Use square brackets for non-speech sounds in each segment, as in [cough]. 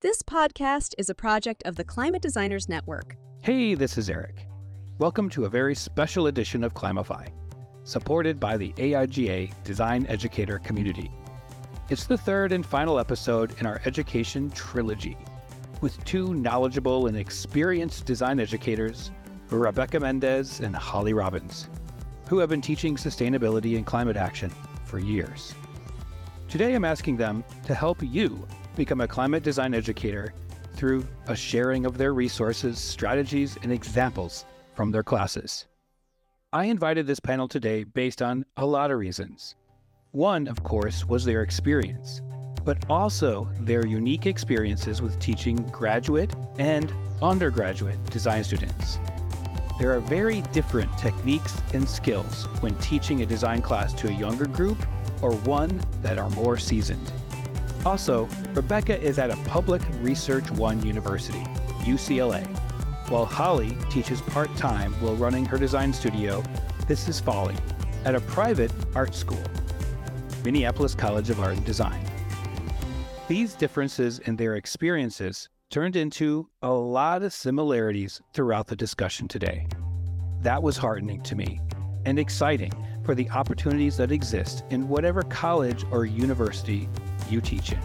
This podcast is a project of the Climate Designers Network. Hey, this is Eric. Welcome to a very special edition of Climify, supported by the AIGA Design Educator community. It's the third and final episode in our education trilogy, with two knowledgeable and experienced design educators, Rebeca Méndez and Holly Robbins, who have been teaching sustainability and climate action for years. Today, I'm asking them to help you become a climate design educator through a sharing of their resources, strategies, and examples from their classes. I invited this panel today based on a lot of reasons. One, of course, was their experience, but also their unique experiences with teaching graduate and undergraduate design students. There are very different techniques and skills when teaching a design class to a younger group or one that are more seasoned. Also, Rebeca is at a public Research One university, UCLA, while Holly teaches part time while running her design studio, This is Folly, at a private art school, Minneapolis College of Art and Design. These differences in their experiences turned into a lot of similarities throughout the discussion today. That was heartening to me and exciting for the opportunities that exist in whatever college or university you teach in.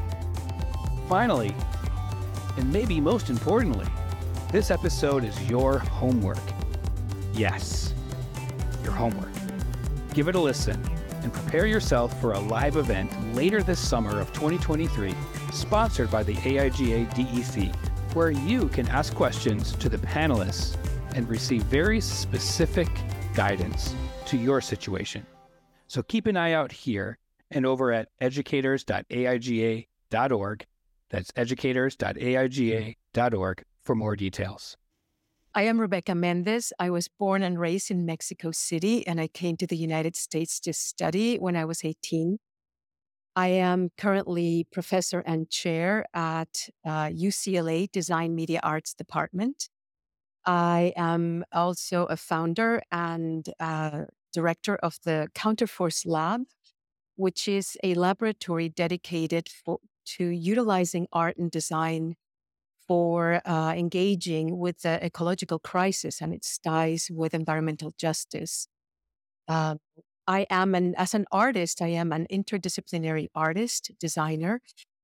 Finally, and maybe most importantly, this episode is your homework. Yes, your homework. Give it a listen and prepare yourself for a live event later this summer of 2023, sponsored by the AIGA DEC, where you can ask questions to the panelists and receive very specific guidance to your situation. So keep an eye out here and over at educators.aiga.org. That's educators.aiga.org for more details. I am Rebeca Méndez. I was born and raised in Mexico City, and I came to the United States to study when I was 18. I am currently professor and chair at uh, UCLA Design Media Arts Department. I am also a founder and uh, director of the Counterforce Lab, which is a laboratory dedicated for, to utilizing art and design for uh, engaging with the ecological crisis and its ties with environmental justice. Uh, I am an, as an artist, I am an interdisciplinary artist, designer,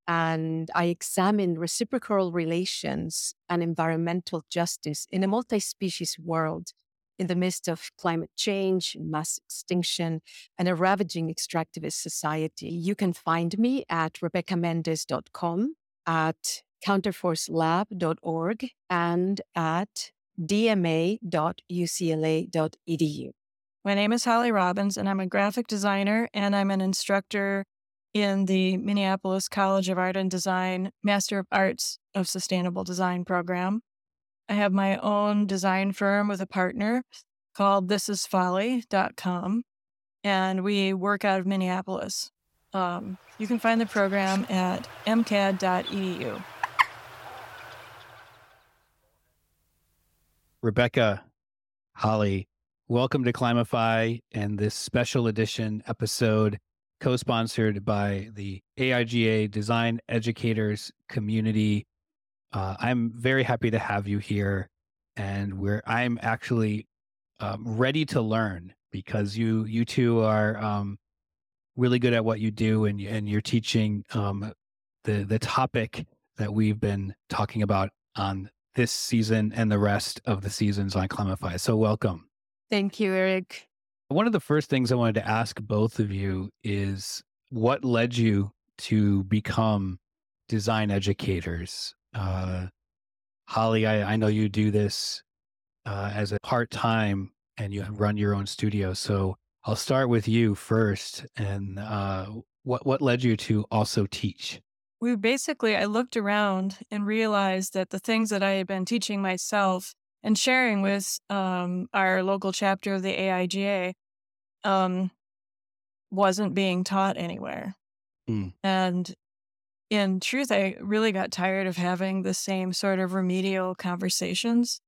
and I examine reciprocal relations and environmental justice in a multi species world in the midst of climate change, mass extinction, and a ravaging extractivist society. You can find me at RebecaMendez.com, at counterforcelab.org, and at dma.ucla.edu. My name is Holly Robbins, and I'm a graphic designer and I'm an instructor in the Minneapolis College of Art and Design Master of Arts of Sustainable Design program. I have my own design firm with a partner called thisisfolly.com, and we work out of Minneapolis. Um, you can find the program at mcad.edu. Rebeca, Holly, welcome to Climify and this special edition episode co sponsored by the AIGA Design Educators Community uh, I'm very happy to have you here, and we're I'm actually um, ready to learn because you you two are um, really good at what you do, and and you're teaching um, the the topic that we've been talking about on this season and the rest of the seasons on Climify. So welcome. Thank you, Eric. One of the first things I wanted to ask both of you is what led you to become design educators uh, Holly, I, I know you do this uh, as a part time and you run your own studio. So I'll start with you first. And uh, what what led you to also teach? We basically, I looked around and realized that the things that I had been teaching myself and sharing with um, our local chapter of the AIGA um, wasn't being taught anywhere. Mm. And in truth, I really got tired of having the same sort of remedial conversations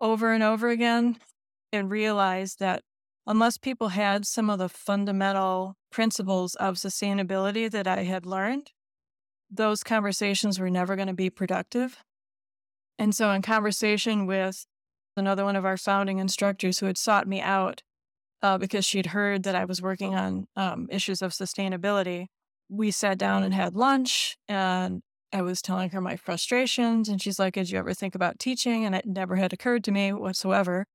over and over again and realized that unless people had some of the fundamental principles of sustainability that I had learned, those conversations were never going to be productive. And so, in conversation with another one of our founding instructors who had sought me out uh, because she'd heard that I was working on um, issues of sustainability, we sat down and had lunch. And I was telling her my frustrations. And she's like, Did you ever think about teaching? And it never had occurred to me whatsoever.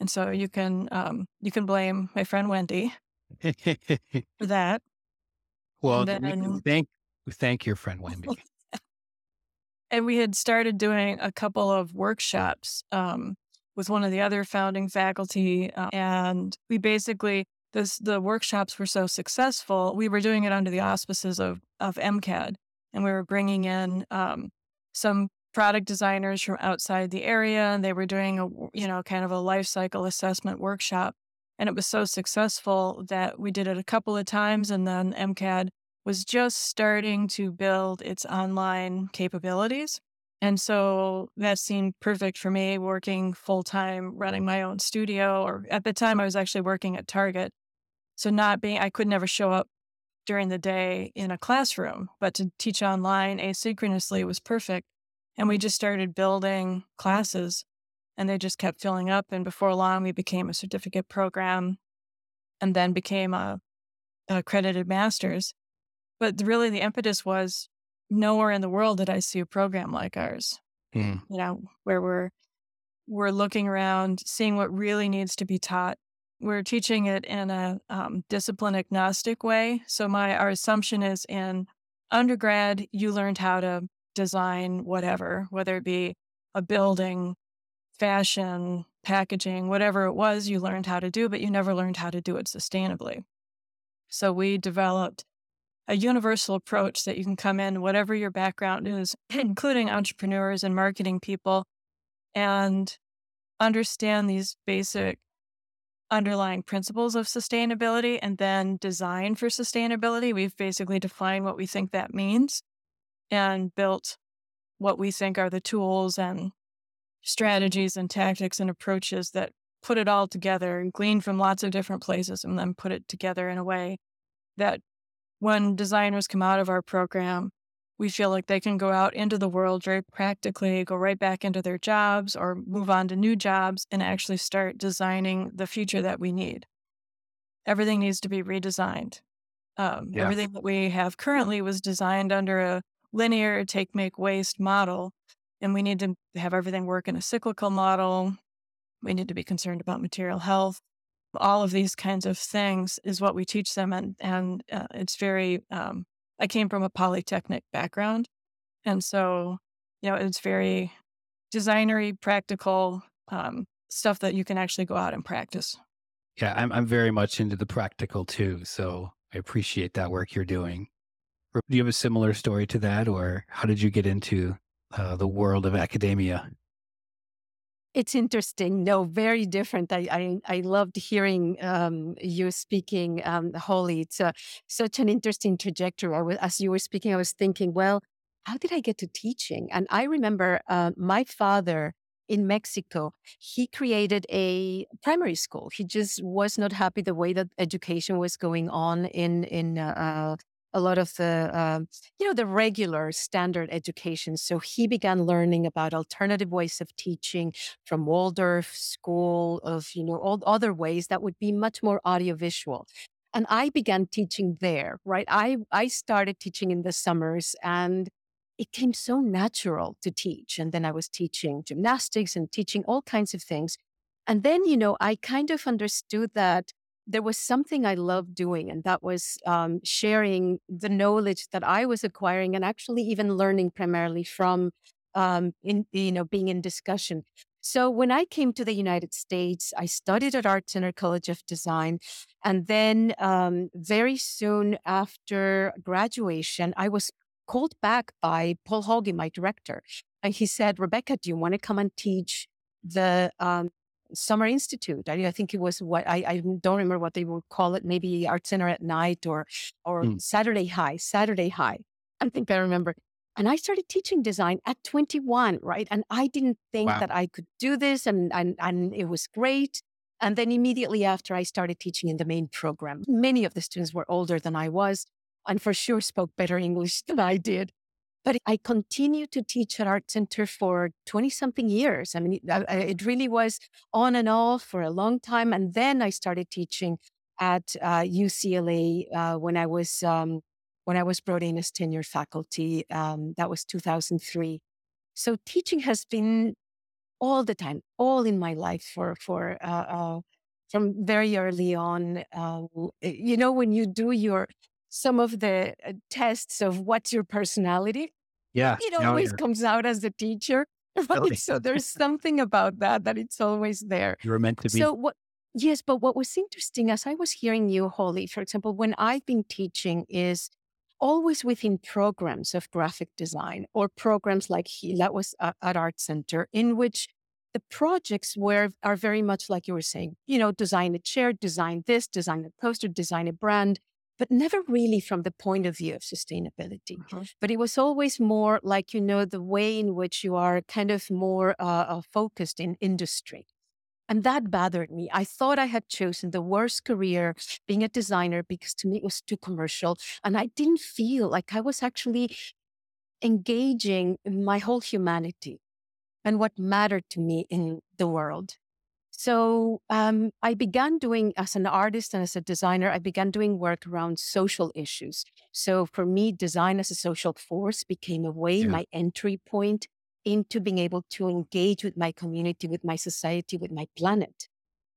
And so you can um, you can blame my friend Wendy [laughs] for that. well, And we then- thank we thank your friend Wendy. [laughs] and we had started doing a couple of workshops um, with one of the other founding faculty, uh, and we basically this the workshops were so successful. We were doing it under the auspices of of MCAD, and we were bringing in um, some product designers from outside the area, and they were doing a you know kind of a life cycle assessment workshop, and it was so successful that we did it a couple of times, and then MCAD was just starting to build its online capabilities. And so that seemed perfect for me working full time, running my own studio. Or at the time, I was actually working at Target. So, not being, I could never show up during the day in a classroom, but to teach online asynchronously was perfect. And we just started building classes and they just kept filling up. And before long, we became a certificate program and then became a, a accredited master's. But really, the impetus was nowhere in the world did I see a program like ours. Hmm. You know, where we're we're looking around, seeing what really needs to be taught. We're teaching it in a um, discipline agnostic way. So my our assumption is in undergrad, you learned how to design whatever, whether it be a building, fashion, packaging, whatever it was, you learned how to do, but you never learned how to do it sustainably. So we developed a universal approach that you can come in, whatever your background is, [clears throat] including entrepreneurs and marketing people, and understand these basic underlying principles of sustainability and then design for sustainability. We've basically defined what we think that means and built what we think are the tools and strategies and tactics and approaches that put it all together and glean from lots of different places and then put it together in a way that when designers come out of our program, we feel like they can go out into the world very practically, go right back into their jobs or move on to new jobs and actually start designing the future that we need. Everything needs to be redesigned. Um, Yeah. Everything that we have currently was designed under a linear take, make, waste model. And we need to have everything work in a cyclical model. We need to be concerned about material health all of these kinds of things is what we teach them and and uh, it's very um, i came from a polytechnic background and so you know it's very designery practical um, stuff that you can actually go out and practice Yeah, I'm I'm very much into the practical too, so I appreciate that work you're doing. Do you have a similar story to that, or how did you get into uh, the world of academia? It's interesting. No, very different. I I, I loved hearing um, you speaking, um, Holly. It's a, such an interesting trajectory. I was, as you were speaking, I was thinking, well, how did I get to teaching? And I remember uh, my father in Mexico, he created a primary school. He just was not happy the way that education was going on in in uh, a lot of the um, you know the regular standard education. So he began learning about alternative ways of teaching from Waldorf school of you know all other ways that would be much more audiovisual. And I began teaching there, right? I I started teaching in the summers and it came so natural to teach. And then I was teaching gymnastics and teaching all kinds of things. And then, you know, I kind of understood that there was something I loved doing, and that was um, sharing the knowledge that I was acquiring and actually even learning primarily from, um, in, you know, being in discussion. So when I came to the United States, I studied at Art Center College of Design. And then um, very soon after graduation, I was called back by Paul Hauge, my director. And he said, Rebeca, do you want to come and teach the um, Summer Institute? I, I, think it was what I, I, don't remember what they would call it, maybe Art Center at night or or Mm. Saturday High, Saturday High. I think I remember. And I started teaching design at 21, right? And I didn't think Wow. that I could do this and, and and it was great. And then immediately after I started teaching in the main program, many of the students were older than I was and for sure spoke better English [laughs] than I did. But I continued to teach at Art Center for 20 something years. I mean, it, really was on and off for a long time. And then I started teaching at uh, UCLA uh, when I was um, when I was brought in as tenured faculty. Um, that was 2003. So teaching has been all the time, all in my life for for uh, uh from very early on. Um, you know, when you do your some of the uh, tests of what's your personality. Yeah. It always comes out as a teacher. [laughs] Right? So there's [laughs] something about that that it's always there. You were meant to be. So what yes, but what was interesting as I was hearing you, Holly, for example, when I've been teaching is always within programs of graphic design or programs like he that was uh, at Art Center, in which the projects were are very much like you were saying, you know, design a chair, design this, design a poster, design a brand, but never really from the point of view of sustainability. Mm-hmm. But it was always more like, you know, the way in which you are kind of more uh, uh, focused in industry. And that bothered me. I thought I had chosen the worst career being a designer because to me it was too commercial. And I didn't feel like I was actually engaging my whole humanity and what mattered to me in the world. So um, I began doing, as an artist and as a designer, I began doing work around social issues. So for me, design as a social force became a way, yeah. my entry point into being able to engage with my community, with my society, with my planet,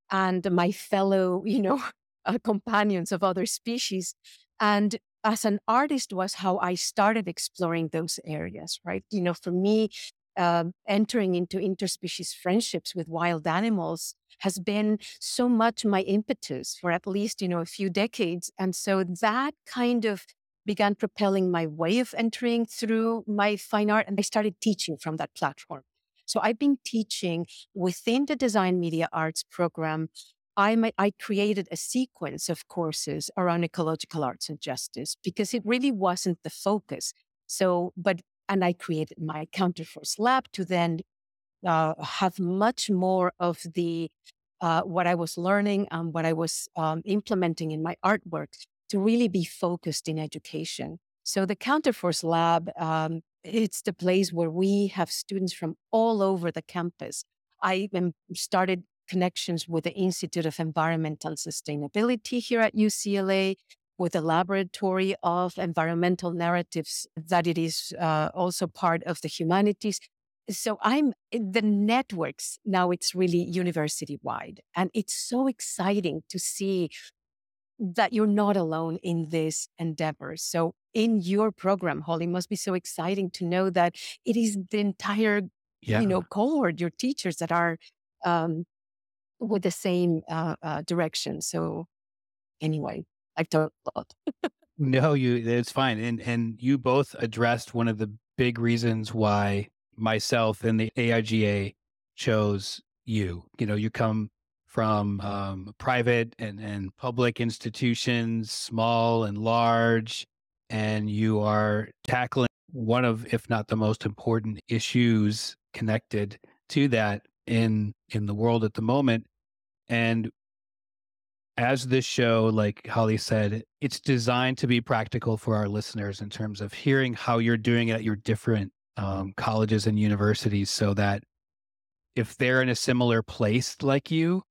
and my fellow, [laughs] you know, uh, companions of other species. And as an artist was how I started exploring those areas, right? You know, for me, uh, entering into interspecies friendships with wild animals has been so much my impetus for at least you know a few decades. And so that kind of began propelling my way of entering through my fine art and i started teaching from that platform. So i've been teaching within the design media arts program. I, I created a sequence of courses around ecological arts and justice because it really wasn't the focus. So, but and I created my Counterforce Lab to then uh, have much more of the uh, what I was learning and what I was um, implementing in my artwork to really be focused in education. So the Counterforce Lab, um, it's the place where we have students from all over the campus. I started connections with the Institute of Environmental Sustainability here at UCLA with a laboratory of environmental narratives that it is uh, also part of the humanities. So i'm the networks now it's really university wide and it's so exciting to see that you're not alone in this endeavor. So in your program holly must be so exciting to know that it is the entire yeah. you know cohort your teachers that are um, with the same uh, uh, direction. So anyway I've talked a lot. no, you it's fine. And and you both addressed one of the big reasons why myself and the AIGA chose you. You know, you come from um, private and, and public institutions, small and large, and you are tackling one of, if not the most important issues connected to that in in the world at the moment. And as this show, like Holly said, it's designed to be practical for our listeners in terms of hearing how you're doing it at your different um, colleges and universities so that if they're in a similar place like you,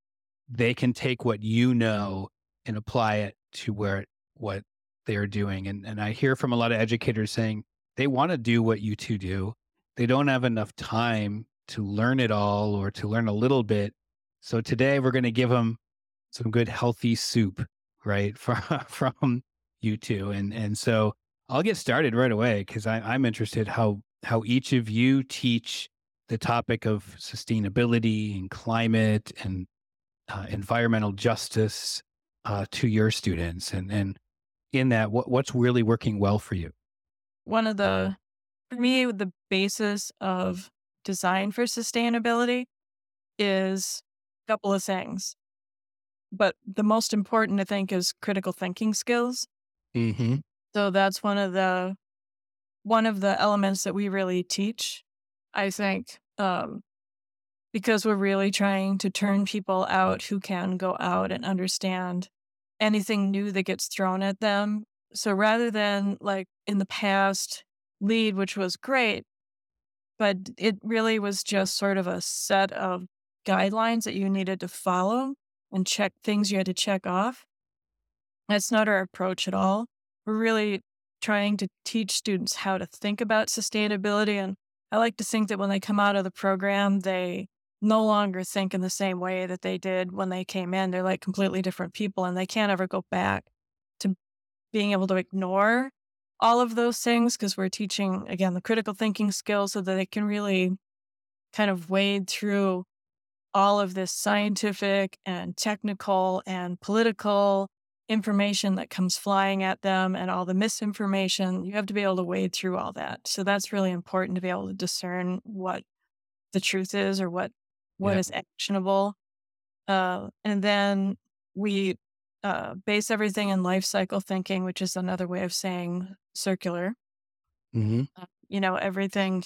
they can take what you know and apply it to where what they're doing. And and I hear from a lot of educators saying they want to do what you two do. They don't have enough time to learn it all or to learn a little bit. So today we're going to give them some good healthy soup, right? [laughs] From from you two. And and so I'll get started right away because I'm interested how how each of you teach the topic of sustainability and climate and uh, environmental justice uh, to your students, and and in that, what what's really working well for you? One of the for me, the basis of design for sustainability is a couple of things but the most important, I think, is critical thinking skills. Mm-hmm. So that's one of the one of the elements that we really teach. I think um, because we're really trying to turn people out who can go out and understand anything new that gets thrown at them. So rather than like in the past, LEED, which was great. But it really was just sort of a set of guidelines that you needed to follow and check things you had to check off. That's not our approach at all. We're really trying to teach students how to think about sustainability. And I like to think that when they come out of the program, they no longer think in the same way that they did when they came in. They're like completely different people and they can't ever go back to being able to ignore all of those things because we're teaching, again, the critical thinking skills so that they can really kind of wade through all of this scientific and technical and political information that comes flying at them and all the misinformation. You have to be able to wade through all that. So that's really important to be able to discern what the truth is or what what Yeah. is actionable. Uh, and then we uh, base everything in life cycle thinking, which is another way of saying circular. hmm Uh, you know, everything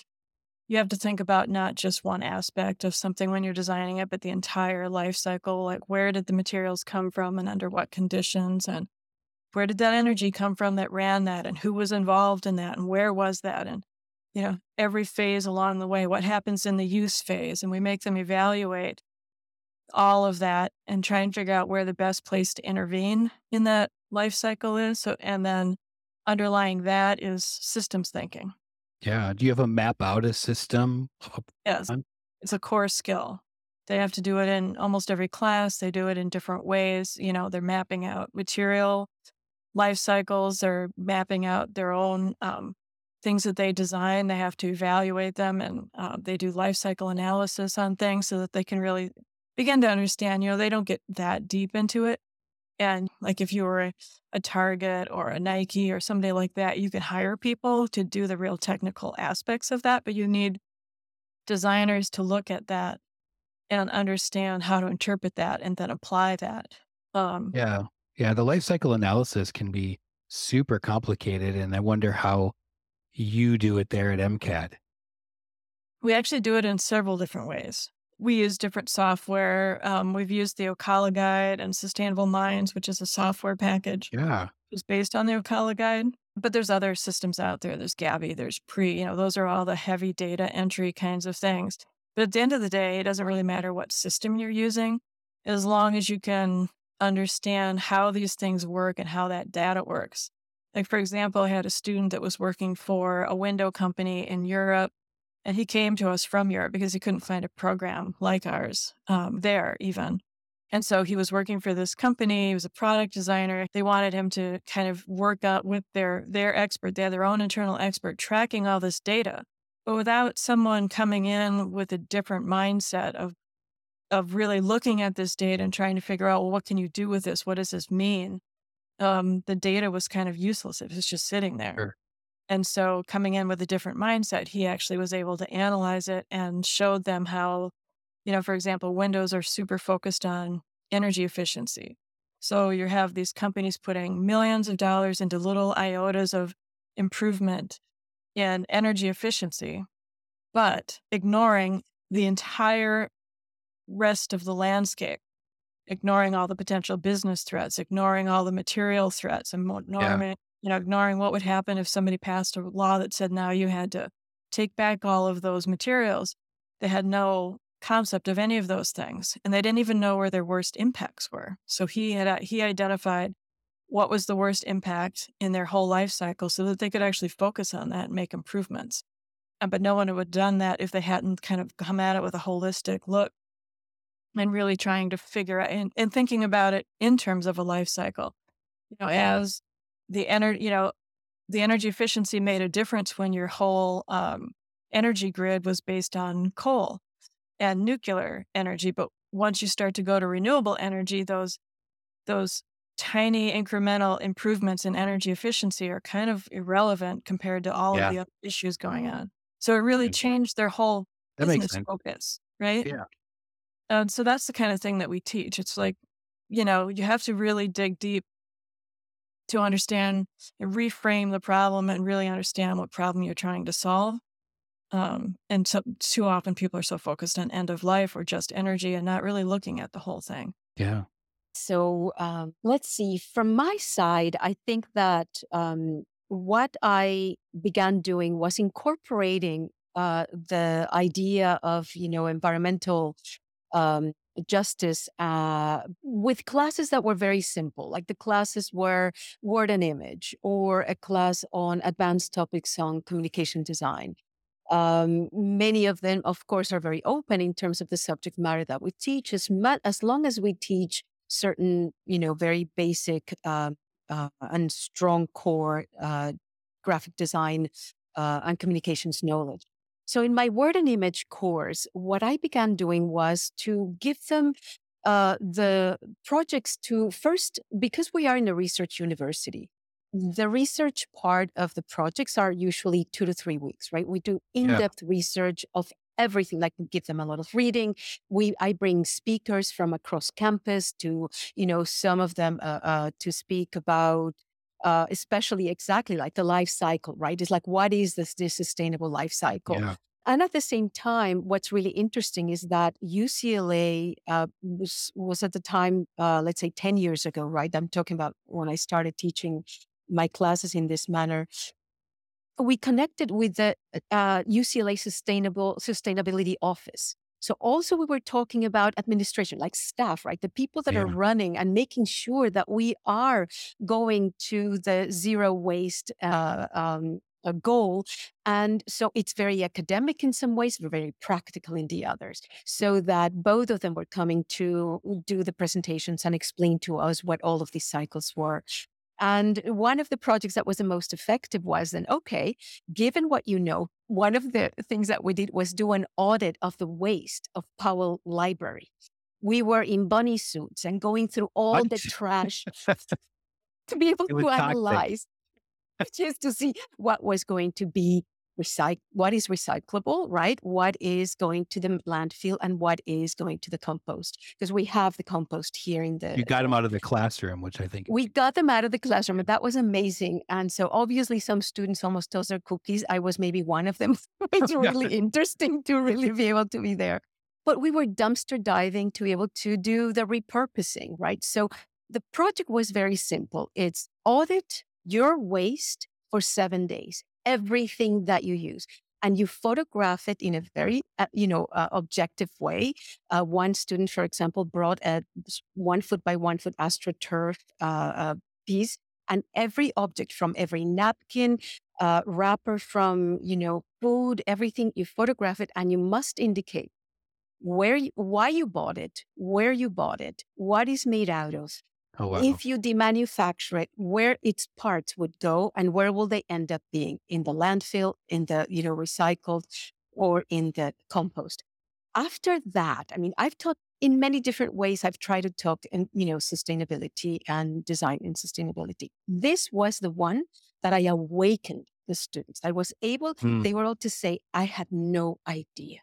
you have to think about not just one aspect of something when you're designing it, but the entire life cycle. Like, where did the materials come from and under what conditions? And where did that energy come from that ran that? And who was involved in that? And where was that? And, you know, every phase along the way, what happens in the use phase? And we make them evaluate all of that and try and figure out where the best place to intervene in that life cycle is. So, and then underlying that is systems thinking. Yeah. Do you have a map out a system? Yes. It's a core skill. They have to do it in almost every class. They do it in different ways. You know, they're mapping out material life cycles. They're mapping out their own um, things that they design. They have to evaluate them and uh, they do life cycle analysis on things so that they can really begin to understand. You know, they don't get that deep into it. And like if you were a, a Target or a Nike or somebody like that, you can hire people to do the real technical aspects of that, but you need designers to look at that and understand how to interpret that and then apply that. Um, Yeah. Yeah. The life cycle analysis can be super complicated. And I wonder how you do it there at MCAD. We actually do it in several different ways. We use different software. Um, we've used the Okala Guide and Sustainable Minds, which is a software package. Yeah. It's based on the Okala Guide. But there's other systems out there. There's GaBi, there's Pre, you know, those are all the heavy data entry kinds of things. But at the end of the day, it doesn't really matter what system you're using, as long as you can understand how these things work and how that data works. Like, for example, I had a student that was working for a window company in Europe, and he came to us from Europe because he couldn't find a program like ours um, there, even. And so he was working for this company. He was a product designer. They wanted him to kind of work out with their their expert. They had their own internal expert tracking all this data, but without someone coming in with a different mindset of of really looking at this data and trying to figure out well, what can you do with this? What does this mean? Um, the data was kind of useless. It was just sitting there. Sure. And so, coming in with a different mindset, he actually was able to analyze it and showed them how you know, for example, Windows are super focused on energy efficiency. So you have these companies putting millions of dollars into little iotas of improvement in energy efficiency, but ignoring the entire rest of the landscape, ignoring all the potential business threats, ignoring all the material threats, and ignoring, you know, ignoring what would happen if somebody passed a law that said now you had to take back all of those materials. They had no concept of any of those things and they didn't even know where their worst impacts were. So he had he identified what was the worst impact in their whole life cycle so that they could actually focus on that and make improvements. Uh, but no one would have done that if they hadn't kind of come at it with a holistic look and really trying to figure out and, and thinking about it in terms of a life cycle. You know as the energy you know the energy efficiency made a difference when your whole um, energy grid was based on coal and nuclear energy. But once you start to go to renewable energy, those those tiny incremental improvements in energy efficiency are kind of irrelevant compared to all Yeah. of the other issues going on. So it really changed their whole That business focus, right? Yeah. And so that's the kind of thing that we teach. It's like, you know, you have to really dig deep to understand and reframe the problem and really understand what problem you're trying to solve. Um, and so, too often people are so focused on end of life or just energy and not really looking at the whole thing. Yeah. So um, let's see. From my side, I think that um, what I began doing was incorporating uh, the idea of, you know, environmental um, justice uh, with classes that were very simple, like the classes were word and image, or a class on advanced topics on communication design. Um, many of them, of course, are very open in terms of the subject matter that we teach, as, much, as long as we teach certain, you know, very basic uh, uh, and strong core uh, graphic design uh, and communications knowledge. So, in my word and image course, what I began doing was to give them uh, the projects to first, because we are in a research university, the research part of the projects are usually two to three weeks, right? We do in depth yeah. research of everything like give them a lot of reading we i bring speakers from across campus to you know some of them uh, uh, to speak about uh, especially exactly like the life cycle, right? It's like, what is this, this sustainable life cycle? Yeah. And at the same time, what's really interesting is that UCLA uh, was, was at the time, uh, let's say 10 years ago, right? I'm talking about when I started teaching my classes in this manner. We connected with the UCLA uh, Sustainable Sustainability Office. So also we were talking about administration, like staff, right? The people that yeah. are running and making sure that we are going to the zero waste uh, um, goal. And so it's very academic in some ways, but very practical in the others. So that both of them were coming to do the presentations and explain to us what all of these cycles were. And one of the projects that was the most effective was then, okay, given what you know, one of the things that we did was do an audit of the waste of Powell Library. We were in bunny suits and going through all what? the trash [laughs] to be able to analyze, just to see what was going to be recycle what is recyclable, right? What is going to the landfill and what is going to the compost? Because we have the compost here in the You got them out of the classroom, which I think we got them out of the classroom, and that was amazing. And so obviously some students almost toast their cookies. I was maybe one of them. [laughs] it's [laughs] really interesting to really be able to be there. But we were dumpster diving to be able to do the repurposing, right? So the project was very simple. It's audit your waste for seven days everything that you use and you photograph it in a very uh, you know uh, objective way. Uh, one student for example brought a one foot by one foot astroturf uh, uh, piece and every object from every napkin uh, wrapper from you know food everything you photograph it and you must indicate where you, why you bought it where you bought it what is made out of Oh, wow. If you demanufacture it, where its parts would go and where will they end up being? In the landfill, in the, you know, recycled or in the compost. After that, I mean, I've taught in many different ways. I've tried to talk in, you know, sustainability and design and sustainability. This was the one that I awakened the students. I was able, mm. they were all to say, I had no idea.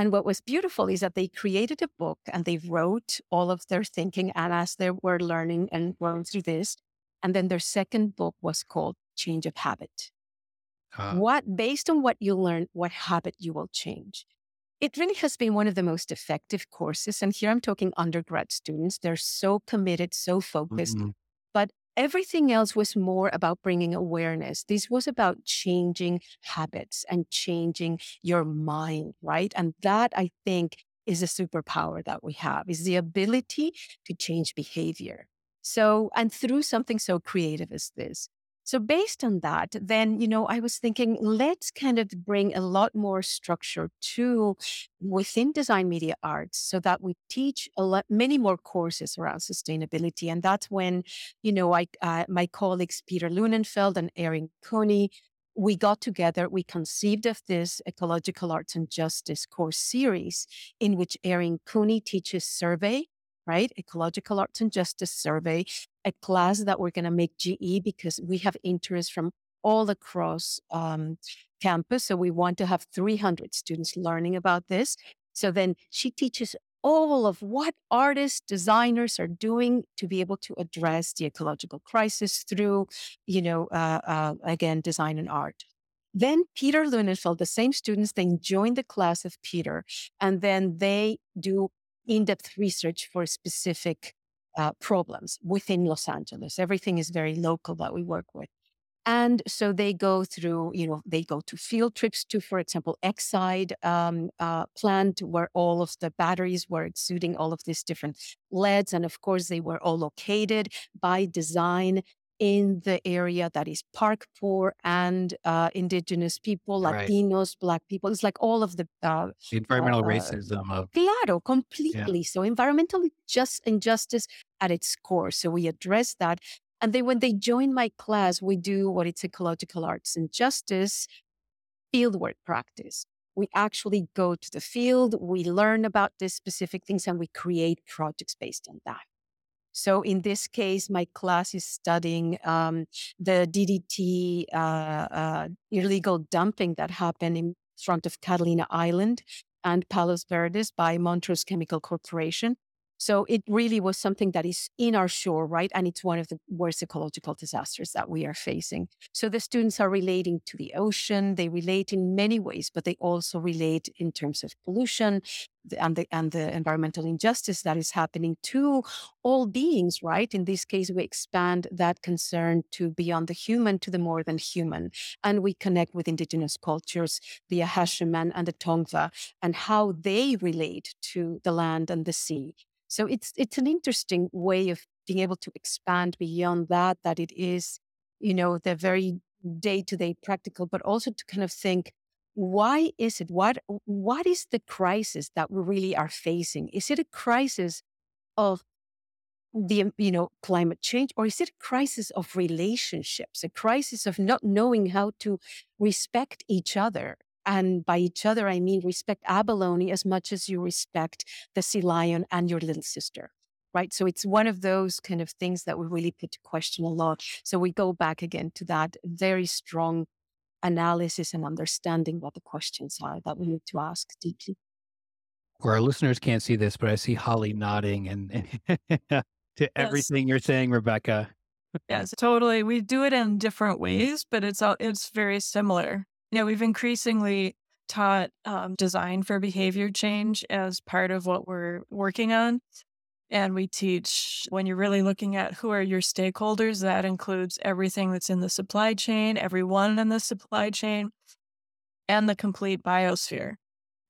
And what was beautiful is that they created a book and they wrote all of their thinking and as they were learning and going through this. And then their second book was called Change of Habit. Uh, what, based on what you learn, what habit you will change. It really has been one of the most effective courses. And here I'm talking undergrad students. They're so committed, so focused. Mm-hmm. But Everything else was more about bringing awareness. This was about changing habits and changing your mind, right? And that I think is a superpower that we have is the ability to change behavior. So, and through something so creative as this. So based on that, then, you know, I was thinking, let's kind of bring a lot more structure to within design media arts so that we teach a lot, many more courses around sustainability. And that's when, you know, I, uh, my colleagues, Peter Lunenfeld and Erin Cooney, we got together, we conceived of this ecological arts and justice course series in which Erin Cooney teaches survey right? Ecological Arts and Justice Survey, a class that we're going to make GE because we have interest from all across um, campus. So we want to have 300 students learning about this. So then she teaches all of what artists, designers are doing to be able to address the ecological crisis through, you know, uh, uh, again, design and art. Then Peter Lunenfeld, the same students, then join the class of Peter, and then they do in-depth research for specific uh, problems within Los Angeles. Everything is very local that we work with. And so they go through, you know, they go to field trips to, for example, Exide um, uh, plant where all of the batteries were exuding all of these different leads. And of course, they were all located by design in the area that is park poor and uh, indigenous people, Right. Latinos, Black people. It's like all of the uh, The environmental uh, racism of Claro, completely. So environmental just injustice at its core. So we address that. And then when they join my class, we do what it's ecological arts and justice fieldwork practice. We actually go to the field, we learn about these specific things, and we create projects based on that. So in this case, my class is studying um, the DDT uh, uh, illegal dumping that happened in front of Catalina Island and Palos Verdes by Montrose Chemical Corporation. So it really was something that is in our shore, right? And it's one of the worst ecological disasters that we are facing. So the students are relating to the ocean. They relate in many ways, but they also relate in terms of pollution and the and the environmental injustice that is happening to all beings, right? In this case, we expand that concern to beyond the human to the more than human. And we connect with indigenous cultures, the Acjachemen and the Tongva, and how they relate to the land and the sea. So it's it's an interesting way of being able to expand beyond that, that it is, you know, the very day-to-day practical, but also to kind of think, why is it? What what is the crisis that we really are facing? Is it a crisis of the you know climate change or is it a crisis of relationships a crisis of not knowing how to respect each other and by each other i mean respect abalone as much as you respect the sea lion and your little sister right so it's one of those kind of things that we really put to question a lot so we go back again to that very strong analysis and understanding what the questions are that we need to ask deeply where our listeners can't see this, but I see Holly nodding and, [laughs] to everything you're saying, Rebeca. Yes, totally. We do it in different ways, but it's all it's very similar. You know, we've increasingly taught um, design for behavior change as part of what we're working on. And we teach when you're really looking at who are your stakeholders, that includes everything that's in the supply chain, everyone in the supply chain, and the complete biosphere.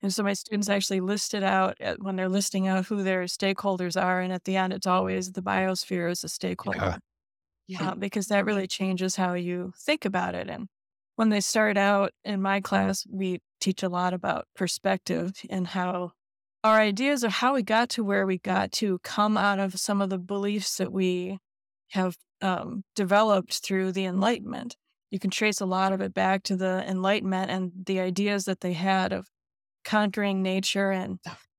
And so my students actually list it out at, when they're listing out who their stakeholders are. And at the end, it's always the biosphere as a stakeholder Yeah. uh, because that really changes how you think about it. And when they start out in my class, we teach a lot about perspective and how our ideas of how we got to where we got to come out of some of the beliefs that we have um, developed through the Enlightenment. You can trace a lot of it back to the Enlightenment and the ideas that they had of conquering nature and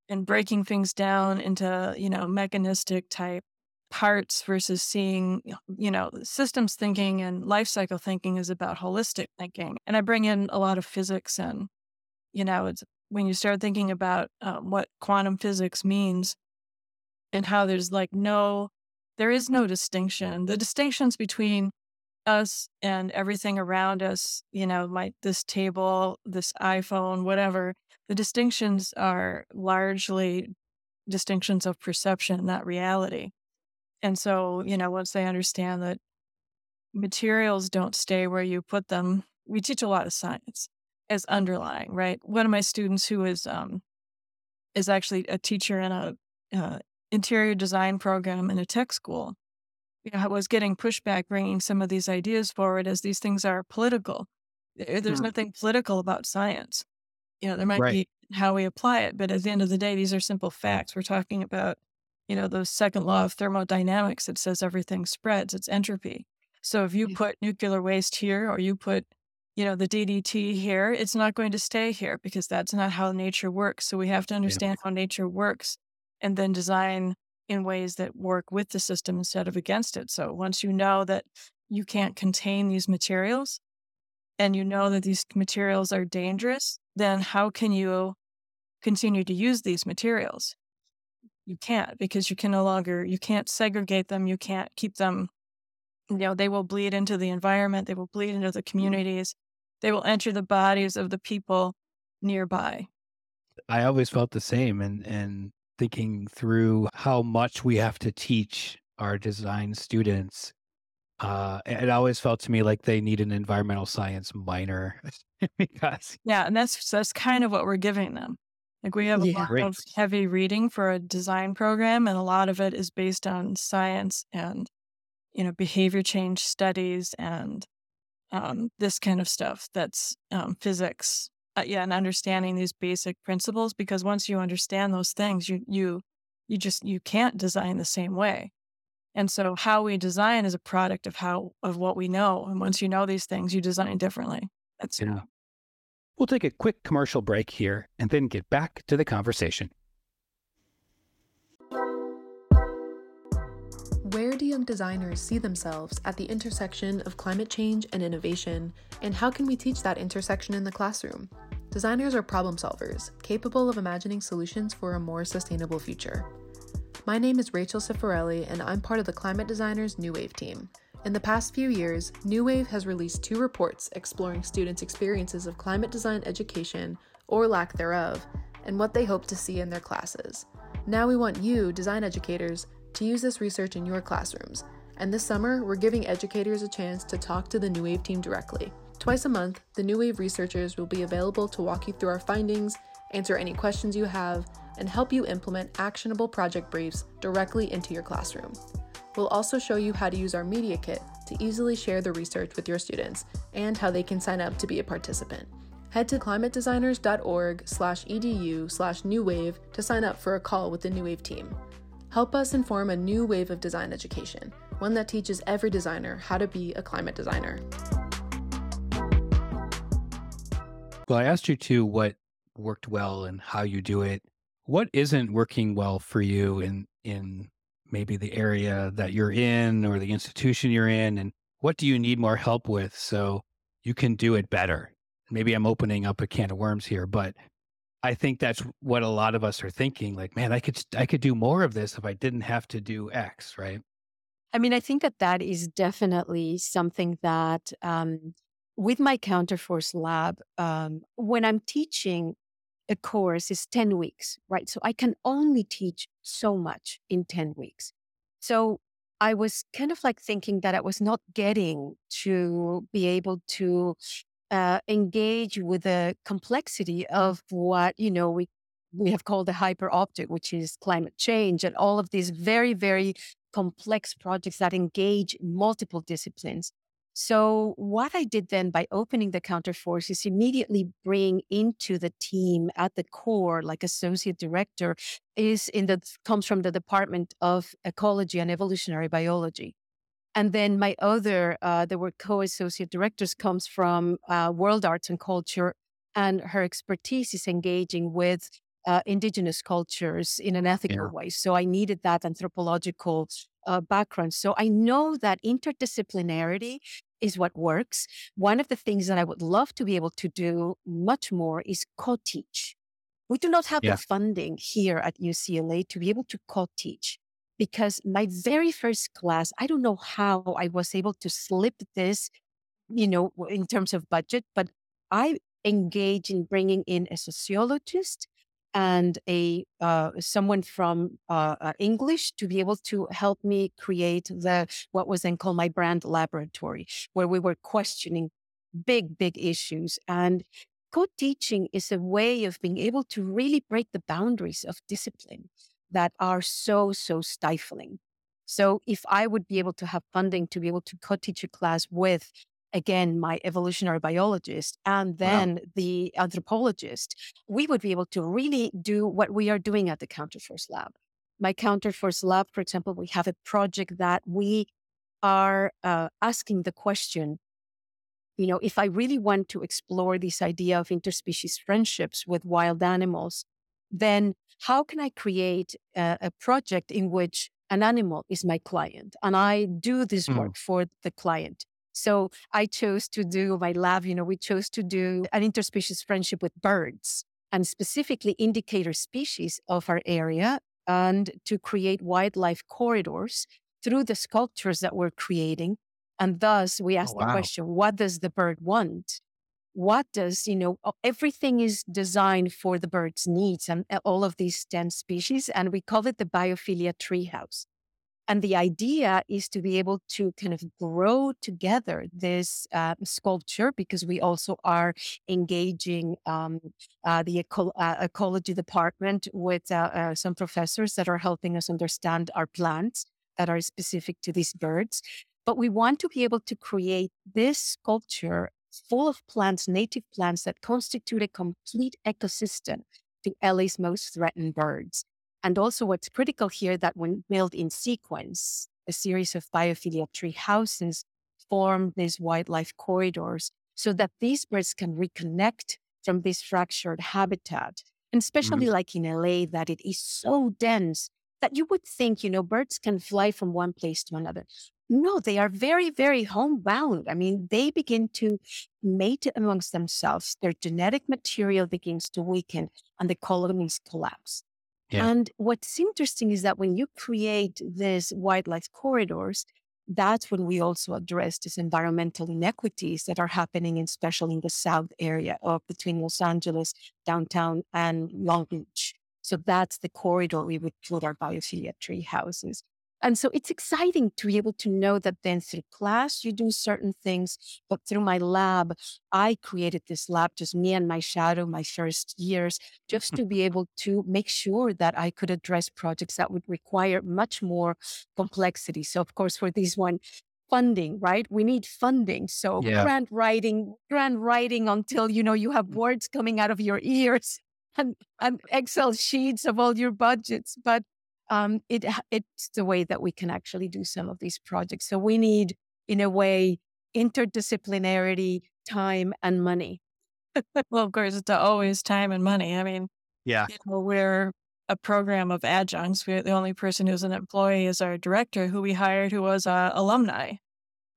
and breaking things down into you know mechanistic type parts versus seeing you know systems thinking and life cycle thinking is about holistic thinking and i bring in a lot of physics and you know it's when you start thinking about um, what quantum physics means and how there's like no there is no distinction. The distinctions between us and everything around us you know like this table this iphone whatever the distinctions are largely distinctions of perception not reality and so, you know, once they understand that materials don't stay where you put them, we teach a lot of science as underlying, right? One of my students who is um, is actually a teacher in a uh, interior design program in a tech school, you know, was getting pushback bringing some of these ideas forward as these things are political. There's Hmm. nothing political about science. You know, there might Right. be how we apply it, but at the end of the day, these are simple facts. We're talking about you know, the second law of thermodynamics that says everything spreads, it's entropy. So if you put nuclear waste here or you put, you know, the DDT here, it's not going to stay here because that's not how nature works. So we have to understand how nature works and then design in ways that work with the system instead of against it. So once you know that you can't contain these materials and you know that these materials are dangerous, then how can you continue to use these materials? You can't because you can no longer you can't segregate them you can't keep them you know they will bleed into the environment they will bleed into the communities they will enter the bodies of the people nearby I always felt the same and and thinking through how much we have to teach our design students Uh, it always felt to me like they need an environmental science minor [laughs] because yeah, and that's that's kind of what we're giving them. Like we have a Yeah. lot Great. of heavy reading for a design program, and a lot of it is based on science and you know behavior change studies and um, this kind of stuff. That's um, physics. Uh, yeah, and understanding these basic principles because once you understand those things, you you you just you can't design the same way. And so how we design is a product of how of what we know. And once you know these things, you design differently. That's yeah. We'll take a quick commercial break here and then get back to the conversation. Where do young designers see themselves at the intersection of climate change and innovation, and how can we teach that intersection in the classroom? Designers are problem solvers, capable of imagining solutions for a more sustainable future. My name is Rachel Cifarelli, and I'm part of the Climate Designers New Wave team. In the past few years, New Wave has released two reports exploring students' experiences of climate design education, or lack thereof, and what they hope to see in their classes. Now we want you, design educators, to use this research in your classrooms. And this summer, we're giving educators a chance to talk to the New Wave team directly. Twice a month, the New Wave researchers will be available to walk you through our findings, answer any questions you have, and help you implement actionable project briefs directly into your classroom. We'll also show you how to use our media kit to easily share the research with your students and how they can sign up to be a participant. Head to climatedesigners.org slash edu slash new wave to sign up for a call with the New Wave team. Help us inform a new wave of design education, one that teaches every designer how to be a climate designer. Well, I asked you too what worked well and how you do it. What isn't working well for you in in maybe the area that you're in or the institution you're in and what do you need more help with so you can do it better? Maybe I'm opening up a can of worms here, but I think that's what a lot of us are thinking like, man, I could I could do more of this if I didn't have to do X, right? I mean, I think that that is definitely something that um, with my Counterforce lab, um, when I'm teaching a course, is 10 weeks, right? So I can only teach so much in 10 weeks. So I was kind of like thinking that I was not getting to be able to uh, engage with the complexity of what, you know, we we have called the hyper object, which is climate change and all of these very, very complex projects that engage multiple disciplines. So, what I did then by opening the counterforce is immediately bring into the team at the core, like associate director, is in the comes from the Department of Ecology and Evolutionary Biology. And then my other, uh, there were co-associate directors, comes from uh, World Arts and Culture, and her expertise is engaging with uh, indigenous cultures in an ethical Yeah. way. So I needed that anthropological uh, background. So I know that interdisciplinarity is what works. One of the things that I would love to be able to do much more is co-teach. We do not have Yeah. the funding here at UCLA to be able to co-teach because my very first class, I don't know how I was able to slip this, you know, in terms of budget, but I engage in bringing in a sociologist and a uh, someone from uh, uh, English to be able to help me create the what was then called my brand laboratory, where we were questioning big, big issues. And co-teaching is a way of being able to really break the boundaries of discipline that are so, so stifling. So if I would be able to have funding to be able to co-teach a class with, again, my evolutionary biologist and then the anthropologist, we would be able to really do what we are doing at the Counterforce Lab. My Counterforce Lab, for example, we have a project that we are uh, asking the question, you know, if I really want to explore this idea of interspecies friendships with wild animals, then how can I create a, a project in which an animal is my client and I do this Mm. work for the client? So I chose to do my lab, you know, we chose to do an interspecies friendship with birds and specifically indicator species of our area and to create wildlife corridors through the sculptures that we're creating. And thus we ask the wow. question, what does the bird want? What does, you know, everything is designed for the bird's needs and uh, all of these 10 species. And we call it the biophilia treehouse. And the idea is to be able to kind of grow together this uh, sculpture because we also are engaging um, uh, the eco- uh, ecology department with uh, uh, some professors that are helping us understand our plants that are specific to these birds. But we want to be able to create this sculpture full of plants, native plants that constitute a complete ecosystem to LA's most threatened birds. And also, what's critical here that when built in sequence, a series of biophilia tree houses form these wildlife corridors so that these birds can reconnect from this fractured habitat. And especially mm-hmm. like in LA, that it is so dense that you would think, you know, birds can fly from one place to another. No, they are very, very homebound. I mean, they begin to mate amongst themselves. Their genetic material begins to weaken and the colonies collapse. Yeah. And what's interesting is that when you create these wildlife corridors, that's when we also address these environmental inequities that are happening, especially in the south area of between Los Angeles, downtown, and Long Beach. So that's the corridor we would put our biophilia tree houses. And so it's exciting to be able to know that then through class, you do certain things, but through my lab, I created this lab, just me and my shadow, my first years, just to [laughs] be able to make sure that I could address projects that would require much more complexity. So, of course, for this one, funding, right? We need funding. So yeah. grant writing, grant writing until, you know, you have mm. words coming out of your [laughs] ears and, and Excel sheets of all your budgets. But um, it it's the way that we can actually do some of these projects. So we need, in a way, interdisciplinarity, time, and money. [laughs] well, of course, it's always time and money. I mean, yeah, you know, we're a program of adjuncts. We're the only person who's an employee is our director, who we hired, who was uh, alumni.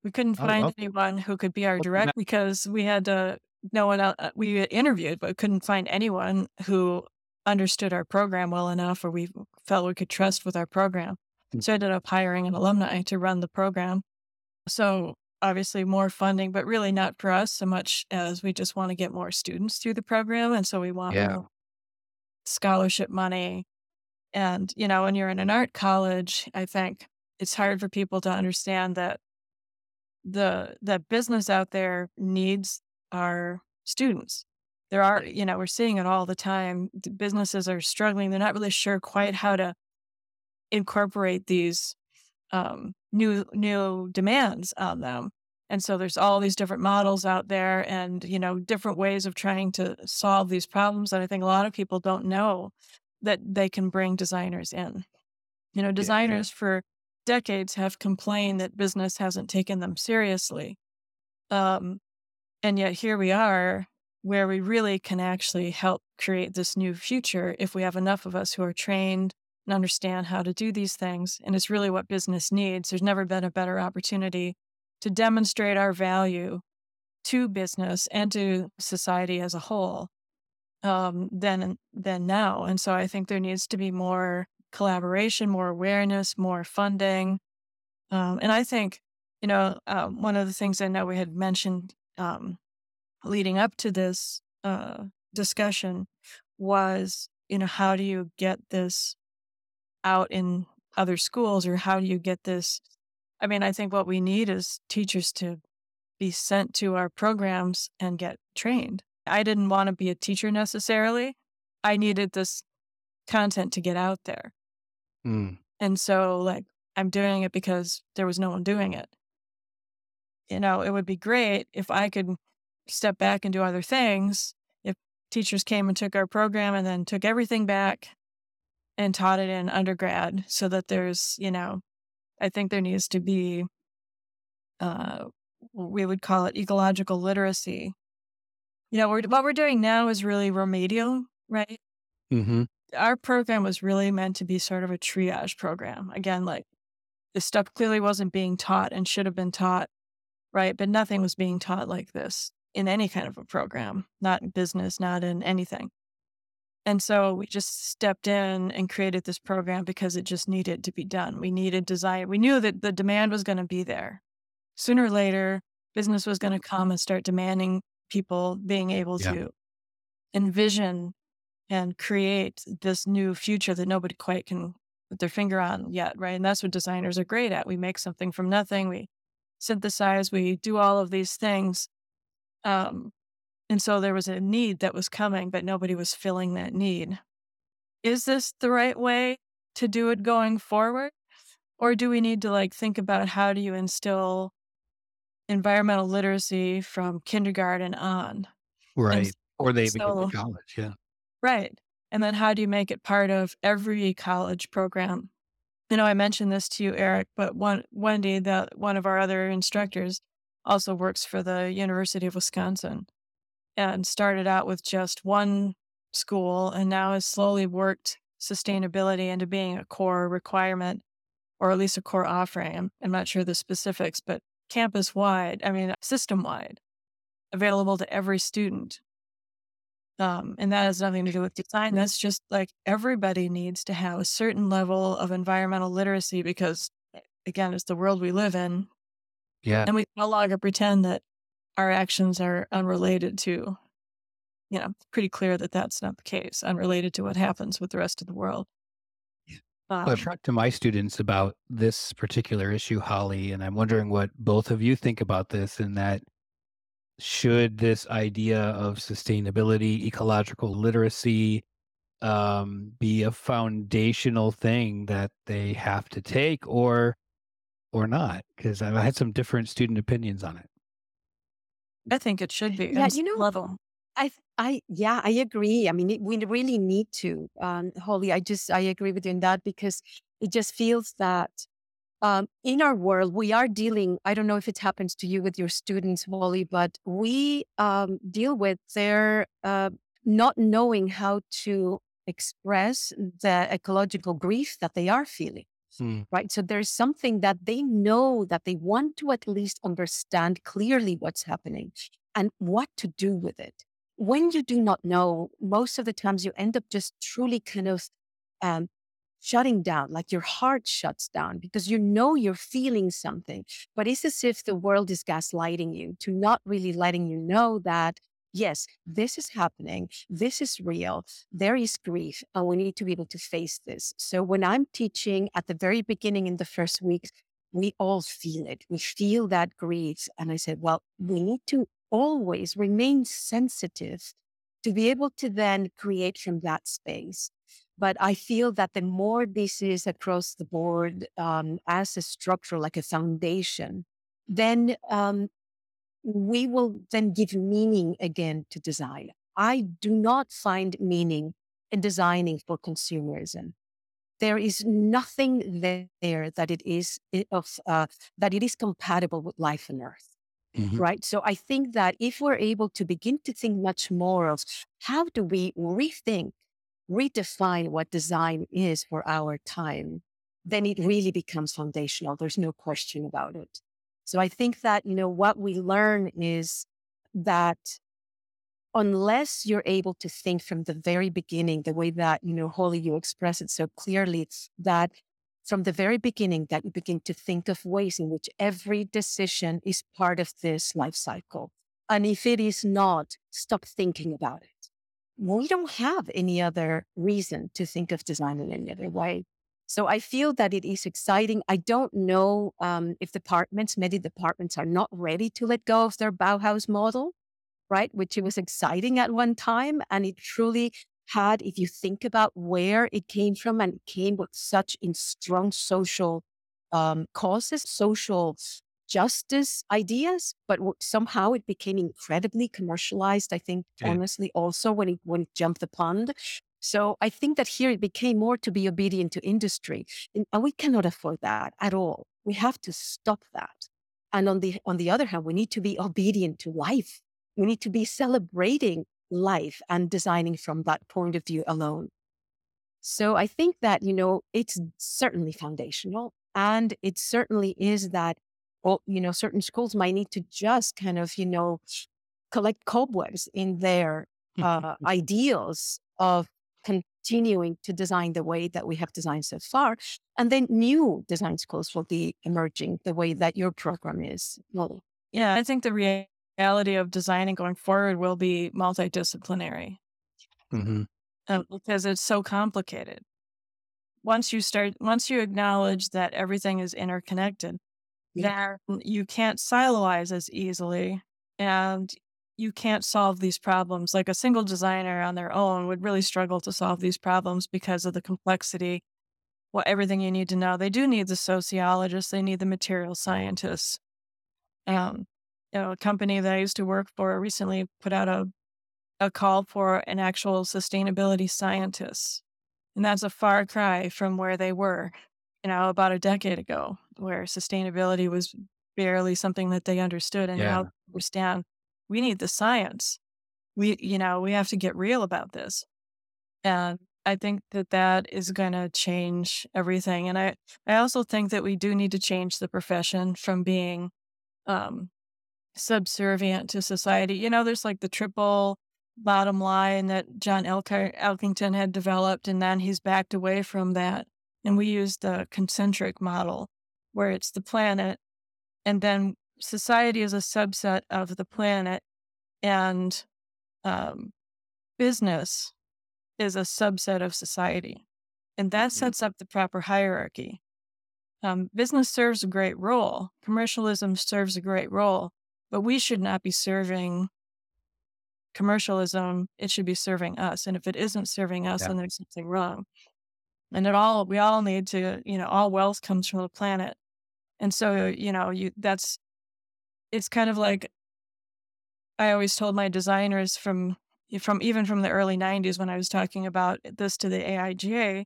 We couldn't oh, find okay. anyone who could be our director because we had to. No one else, uh, we interviewed, but couldn't find anyone who understood our program well enough or we felt we could trust with our program. Mm. So I ended up hiring an alumni to run the program. So obviously more funding, but really not for us so much as we just want to get more students through the program. And so we want yeah. scholarship money. And, you know, when you're in an art college, I think it's hard for people to understand that the that business out there needs our students there are, you know, we're seeing it all the time. Businesses are struggling. They're not really sure quite how to incorporate these um, new new demands on them. And so there's all these different models out there and, you know, different ways of trying to solve these problems. And I think a lot of people don't know that they can bring designers in. You know, designers yeah, yeah. for decades have complained that business hasn't taken them seriously. Um, and yet here we are where we really can actually help create this new future if we have enough of us who are trained and understand how to do these things. And it's really what business needs. There's never been a better opportunity to demonstrate our value to business and to society as a whole um, than than now. And so I think there needs to be more collaboration, more awareness, more funding. Um, and I think, you know, uh, one of the things I know we had mentioned um, leading up to this uh, discussion was, you know, how do you get this out in other schools or how do you get this? I mean, I think what we need is teachers to be sent to our programs and get trained. I didn't want to be a teacher necessarily. I needed this content to get out there. Mm. And so, like, I'm doing it because there was no one doing it. You know, it would be great if I could step back and do other things, if teachers came and took our program and then took everything back and taught it in undergrad so that there's, you know, I think there needs to be, uh, we would call it ecological literacy. You know, we're, what we're doing now is really remedial, right? Mm-hmm. Our program was really meant to be sort of a triage program. Again, like this stuff clearly wasn't being taught and should have been taught, right? But nothing was being taught like this in any kind of a program, not in business, not in anything. And so we just stepped in and created this program because it just needed to be done. We needed design. We knew that the demand was going to be there. Sooner or later, business was going to come and start demanding people being able yeah. to envision and create this new future that nobody quite can put their finger on yet, right? And that's what designers are great at. We make something from nothing, we synthesize, we do all of these things. Um, and so there was a need that was coming, but nobody was filling that need. Is this the right way to do it going forward? Or do we need to like think about how do you instill environmental literacy from kindergarten on? Right. And or they so- go to college. Yeah. Right. And then how do you make it part of every college program? You know, I mentioned this to you, Eric, but one Wendy, the one of our other instructors, also works for the University of Wisconsin and started out with just one school and now has slowly worked sustainability into being a core requirement or at least a core offering. I'm, I'm not sure the specifics, but campus wide, I mean, system wide, available to every student. Um, and that has nothing to do with design. That's just like everybody needs to have a certain level of environmental literacy because, again, it's the world we live in. Yeah. And we no longer pretend that our actions are unrelated to, you know, pretty clear that that's not the case, unrelated to what happens with the rest of the world. Well, Um, I've talked to my students about this particular issue, Holly, and I'm wondering what both of you think about this and that should this idea of sustainability, ecological literacy um, be a foundational thing that they have to take or or not? Because I've had some different student opinions on it. I think it should be. Yeah, you know- level. I, I, yeah, I agree. I mean, it, we really need to, um, Holly. I just, I agree with you in that because it just feels that um, in our world we are dealing. I don't know if it happens to you with your students, Holly, but we um, deal with their uh, not knowing how to express the ecological grief that they are feeling. Right. So there's something that they know that they want to at least understand clearly what's happening and what to do with it when you do not know, most of the times you end up just truly kind of um, shutting down, like your heart shuts down because you know you're feeling something. But it's as if the world is gaslighting you to not really letting you know that, yes, this is happening. This is real. There is grief, and we need to be able to face this. So when I'm teaching at the very beginning in the first weeks, we all feel it. We feel that grief. And I said, well, we need to always remain sensitive to be able to then create from that space. But I feel that the more this is across the board um, as a structure, like a foundation, then um, we will then give meaning again to design. I do not find meaning in designing for consumerism. There is nothing there that it is of uh, that it is compatible with life on Earth Mhm. right? So I think that if we're able to begin to think much more of how do we rethink, redefine what design is for our time, then it really becomes foundational. There's no question about it. So I think that, you know, what we learn is that unless you're able to think from the very beginning, the way that, you know, Holly, you express it so clearly, it's that from the very beginning that you begin to think of ways in which every decision is part of this life cycle. And if it is not, stop thinking about it. We don't have any other reason to think of design in any other way. So I feel that it is exciting. I don't know um, if departments, many departments are not ready to let go of their Bauhaus model, right? Which it was exciting at one time. And it truly had, if you think about where it came from, and it came with such in strong social um, causes, social justice ideas, but w- somehow it became incredibly commercialized. I think, Yeah. honestly, also when it when it jumped the pond. So I think that here it became more to be obedient to industry, and we cannot afford that at all. We have to stop that. And on the on the other hand, we need to be obedient to life. We need to be celebrating life and designing from that point of view alone. So I think that, you know, it's certainly foundational and it certainly is that, well, you know, certain schools might need to just kind of, you know, collect cobwebs in their [laughs] uh, ideals of continuing to design the way that we have designed so far. And then new design schools will be emerging the way that your program is. Well, Yeah, I think the reality of designing going forward will be multidisciplinary Mhm. um, because it's so complicated. once you start, once you acknowledge that everything is interconnected, yeah. then you can't siloize as easily and you can't solve these problems. Like a single designer on their own would really struggle to solve these problems because of the complexity, what everything you need to know. They do need the sociologists, they need the material scientists. Um, you know, a company that I used to work for recently put out a a call for an actual sustainability scientist. And that's a far cry from where they were, you know, about a decade ago, where sustainability was barely something that they understood. And yeah. now understand we need the science. We, you know, we have to get real about this. And I think that that is going to change everything. And I, I also think that we do need to change the profession from being um, subservient to society. You know, there's like the triple bottom line that John Elk- Elkington had developed, and then he's backed away from that. And we use the concentric model, where it's the planet, and then society is a subset of the planet, and um, business is a subset of society. And that mm-hmm. sets up the proper hierarchy. Um, business serves a great role, commercialism serves a great role, but we should not be serving commercialism, it should be serving us. And if it isn't serving us, yeah. then there's something wrong. And it all we all need to, you know, all wealth comes from the planet. And so, you know, you that's it's kind of like I always told my designers from from even from the early 90s when I was talking about this to the AIGA,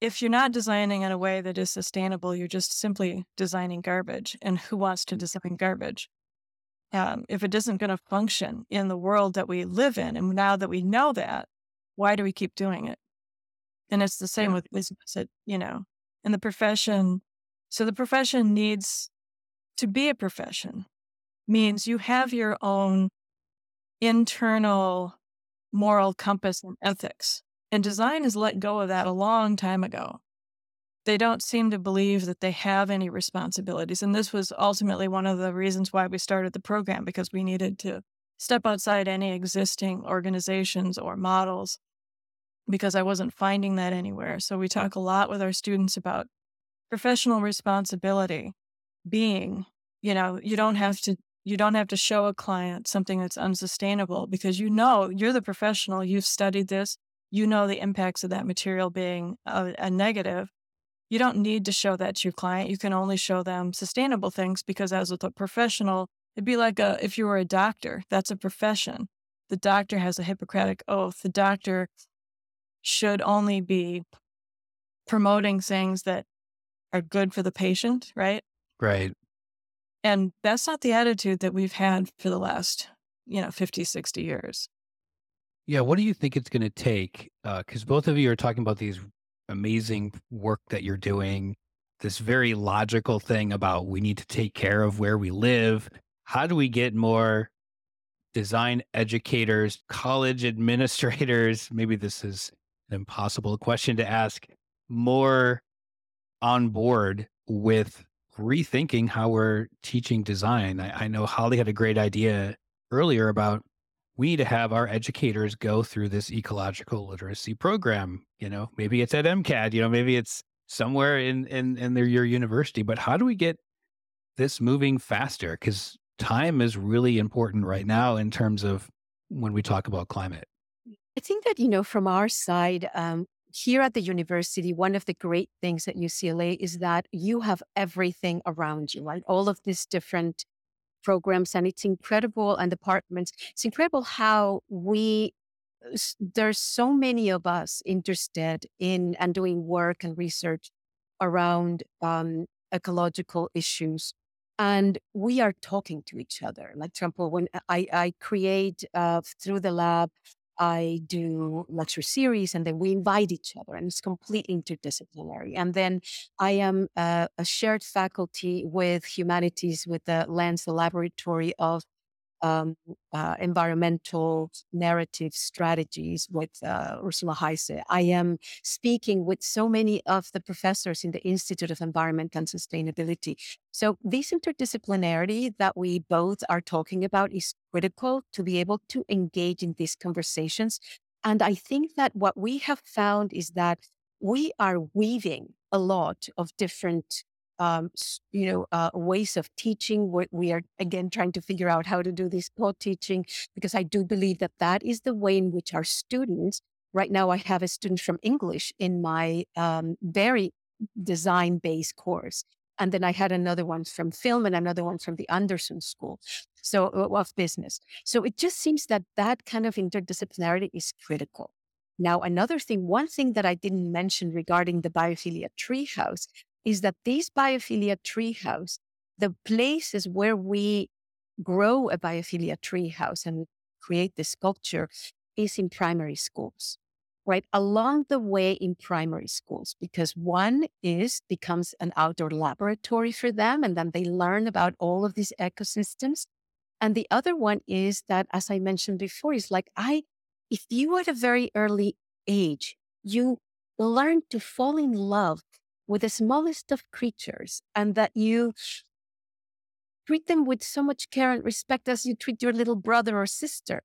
if you're not designing in a way that is sustainable, you're just simply designing garbage. And who wants to design garbage? um, if it isn't going to function in the world that we live in, and now that we know that, why do we keep doing it? And it's the same with business, it, you know, and the profession. So the profession needs to be a profession, means you have your own internal moral compass and ethics. And design has let go of that a long time ago they don't seem to believe that they have any responsibilities. And this was ultimately one of the reasons why we started the program because we needed to step outside any existing organizations or models because I wasn't finding that anywhere. So we talk a lot with our students about professional responsibility being, you know, you don't have to you don't have to show a client something that's unsustainable because you know you're the professional, you've studied this, you know the impacts of that material being a, a negative you don't need to show that to your client. You can only show them sustainable things because as with a professional, it'd be like a, if you were a doctor, that's a profession. The doctor has a Hippocratic oath. The doctor should only be promoting things that are good for the patient, right? Right. And that's not the attitude that we've had for the last, you know, 50, 60 years. Yeah. What do you think it's going to take? Because uh, both of you are talking about these amazing work that you're doing, this very logical thing about we need to take care of where we live. How do we get more design educators, college administrators? [laughs] Maybe this is an impossible question to ask, more on board with rethinking how we're teaching design. I, I know Holly had a great idea earlier about we need to have our educators go through this ecological literacy program. You know, maybe it's at MCAD, you know, maybe it's somewhere in in in their, your university. But how do we get this moving faster? Because time is really important right now in terms of when we talk about climate. I think that you know, from our side, um, here at the university, one of the great things at UCLA is that you have everything around you, right? All of these different programs and it's incredible and departments it's incredible how we there's so many of us interested in and doing work and research around um, ecological issues and we are talking to each other like for example when i, I create uh, through the lab I do lecture series and then we invite each other and it's completely interdisciplinary. And then I am a, a shared faculty with humanities with the the Laboratory of um, uh, environmental narrative strategies with uh, Ursula Heise. I am speaking with so many of the professors in the Institute of Environment and Sustainability. So, this interdisciplinarity that we both are talking about is critical to be able to engage in these conversations. And I think that what we have found is that we are weaving a lot of different um, you know, uh, ways of teaching. We, we are again trying to figure out how to do this co-teaching because I do believe that that is the way in which our students. Right now, I have a student from English in my um, very design-based course, and then I had another one from film and another one from the Anderson School, so of business. So it just seems that that kind of interdisciplinarity is critical. Now, another thing, one thing that I didn't mention regarding the biophilia treehouse is that this biophilia treehouse, the places where we grow a biophilia treehouse and create the sculpture is in primary schools, right? Along the way in primary schools, because one is becomes an outdoor laboratory for them, and then they learn about all of these ecosystems. And the other one is that, as I mentioned before, is like I, if you at a very early age, you learn to fall in love with the smallest of creatures and that you treat them with so much care and respect as you treat your little brother or sister.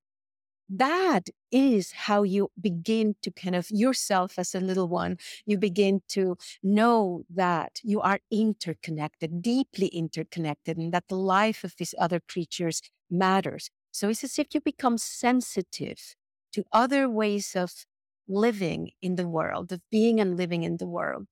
That is how you begin to kind of yourself as a little one, you begin to know that you are interconnected, deeply interconnected, and that the life of these other creatures matters. So it's as if you become sensitive to other ways of living in the world, of being and living in the world.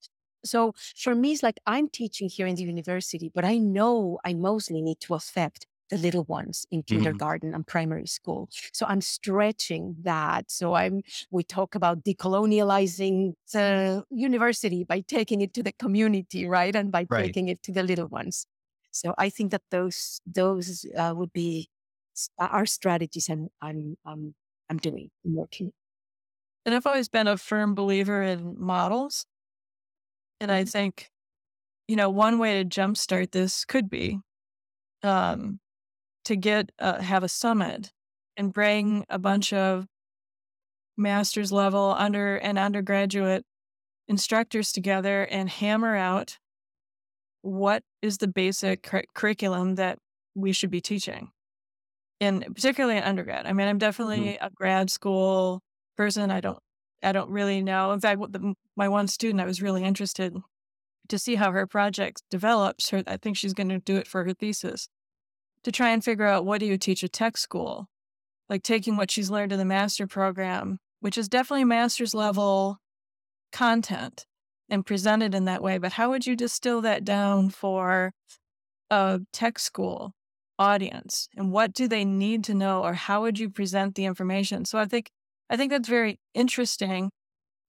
So for me, it's like I'm teaching here in the university, but I know I mostly need to affect the little ones in mm-hmm. kindergarten and primary school. So I'm stretching that. So I'm we talk about decolonializing the university by taking it to the community, right, and by right. taking it to the little ones. So I think that those those uh, would be our strategies, and I'm I'm I'm doing working. And I've always been a firm believer in models. And I think, you know, one way to jumpstart this could be um, to get uh, have a summit and bring a bunch of master's level under and undergraduate instructors together and hammer out what is the basic cur- curriculum that we should be teaching and particularly in undergrad i mean i'm definitely mm-hmm. a grad school person i don't I don't really know. In fact, the, my one student, I was really interested to see how her project develops. Her, I think she's going to do it for her thesis to try and figure out what do you teach at tech school, like taking what she's learned in the master program, which is definitely master's level content and presented in that way. But how would you distill that down for a tech school audience? And what do they need to know, or how would you present the information? So I think I think that's very interesting.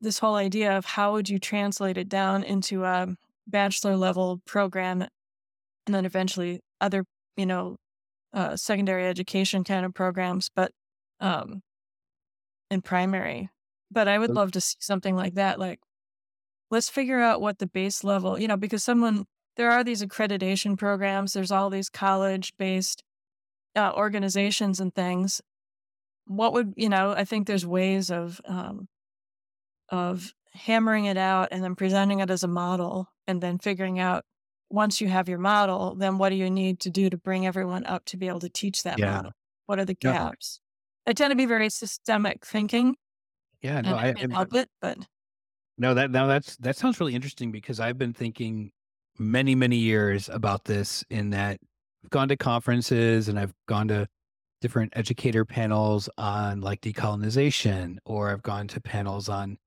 This whole idea of how would you translate it down into a bachelor level program and then eventually other, you know, uh, secondary education kind of programs, but um, in primary. But I would love to see something like that. Like, let's figure out what the base level, you know, because someone, there are these accreditation programs, there's all these college based uh, organizations and things what would you know i think there's ways of um, of hammering it out and then presenting it as a model and then figuring out once you have your model then what do you need to do to bring everyone up to be able to teach that yeah. model what are the gaps yeah. i tend to be very systemic thinking yeah no i, I help it but no that now that's that sounds really interesting because i've been thinking many many years about this in that i've gone to conferences and i've gone to different educator panels on like decolonization, or I've gone to panels on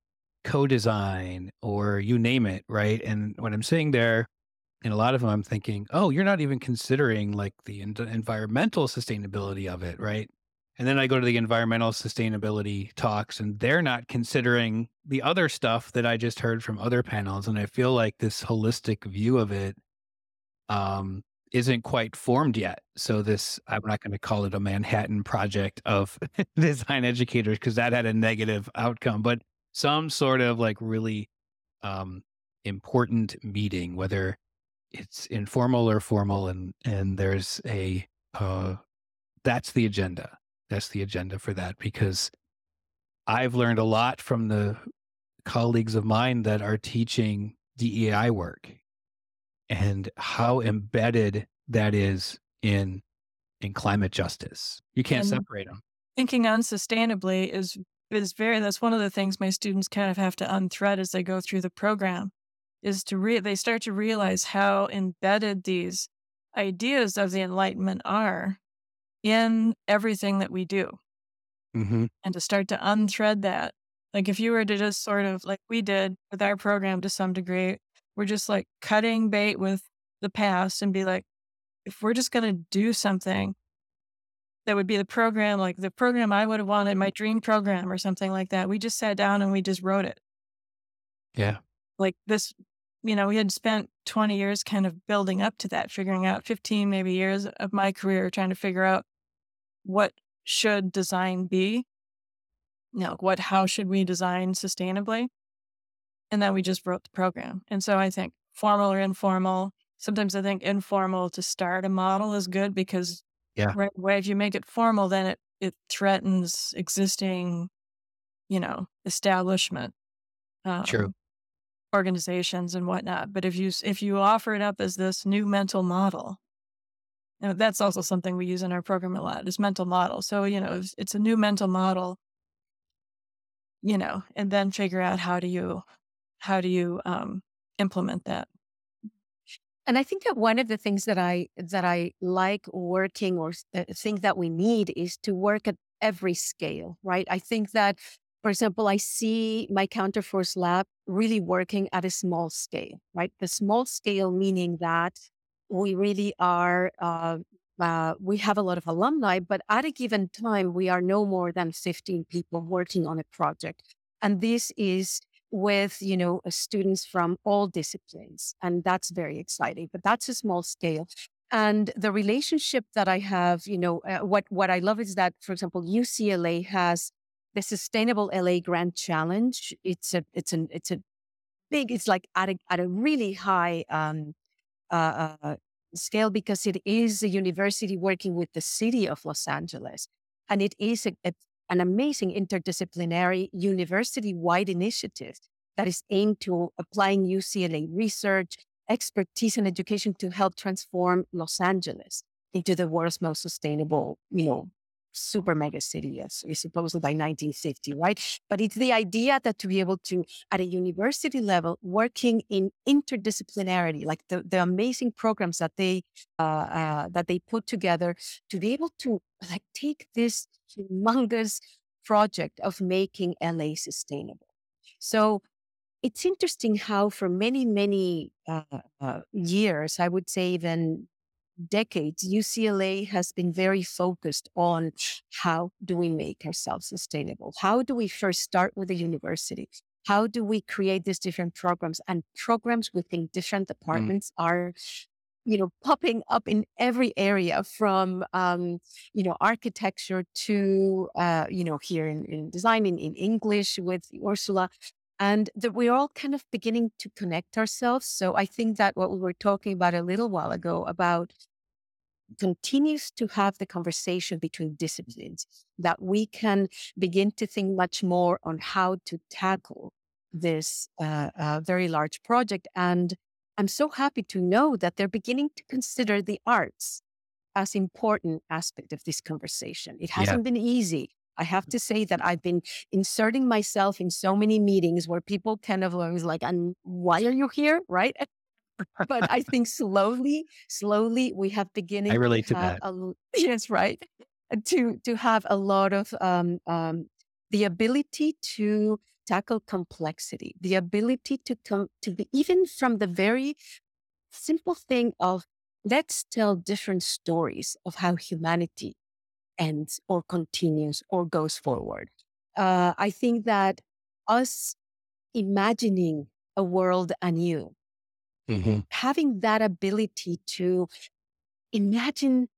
co-design or you name it, right? And what I'm sitting there, in a lot of them, I'm thinking, oh, you're not even considering like the environmental sustainability of it, right? And then I go to the environmental sustainability talks, and they're not considering the other stuff that I just heard from other panels. And I feel like this holistic view of it um, isn't quite formed yet. So this, I'm not going to call it a Manhattan project of [laughs] design educators because that had a negative outcome, but some sort of like really um, important meeting, whether it's informal or formal, and and there's a uh, that's the agenda. That's the agenda for that because I've learned a lot from the colleagues of mine that are teaching DEI work and how embedded that is in in climate justice. You can't and separate them. Thinking unsustainably is it's very that's one of the things my students kind of have to unthread as they go through the program is to re- they start to realize how embedded these ideas of the enlightenment are in everything that we do Mm-hmm. and to start to unthread that like if you were to just sort of like we did with our program to some degree we're just like cutting bait with the past and be like if we're just going to do something that would be the program like the program i would have wanted my dream program or something like that we just sat down and we just wrote it Yeah. like this you know we had spent 20 years kind of building up to that figuring out 15 maybe years of my career trying to figure out what should design be you know what how should we design sustainably and then we just wrote the program and so i think formal or informal sometimes i think informal to start a model is good because Yeah. right away if you make it formal then it it threatens existing you know establishment um, True. organizations and whatnot. But if you if you offer it up as this new mental model, you know, that's also something we use in our program a lot is mental model. So you know, it's, it's a new mental model, you know, and then figure out how do you how do you um, implement that. And I think that one of the things that I that I like working or think that we need is to work at every scale, right? I think that, for example, I see my counterforce lab really working at a small scale, right? The small scale meaning that we really are. Uh, uh, we have a lot of alumni, but at a given time, we are no more than 15 people working on a project. And this is with you know uh, students from all disciplines and that's very exciting but that's a small scale. And the relationship that i have you know uh, what what i love is that for example ucla has the sustainable la grand challenge. It's a it's an it's a big it's like at a, at a really high um uh, uh, scale because it is a university working with the city of los angeles and it is a, a an amazing interdisciplinary university wide initiative that is aimed to applying UCLA research, expertise, and education to help transform Los Angeles into the world's most sustainable, you know, super mega city, as we supposedly by 1950, right? But it's the idea that to be able to, at a university level, working in interdisciplinarity, like the, the amazing programs that they uh, uh, that they put together, to be able to like take this humongous project of making LA sustainable. So it's interesting how for many, many uh, uh, years, I would say even decades, UCLA has been very focused on how do we make ourselves sustainable? How do we first start with the university? How do we create these different programs? And programs within different departments are you know popping up in every area from um, you know architecture to uh, you know here in, in design in, in english with ursula and that we're all kind of beginning to connect ourselves so i think that what we were talking about a little while ago about continues to have the conversation between disciplines that we can begin to think much more on how to tackle this uh, uh, very large project and i'm so happy to know that they're beginning to consider the arts as important aspect of this conversation. It hasn't been easy i have to say that i've been inserting myself in so many meetings where people kind of always like and why are you here right [laughs] but I think slowly, slowly we have beginning. I relate to have that. a [laughs] yes, right. To to have a lot of um, um, the ability to tackle complexity, the ability to come to be even from the very simple thing of let's tell different stories of how humanity ends or continues or goes forward. Uh, I think that us imagining a world anew Mhm. having that ability to imagine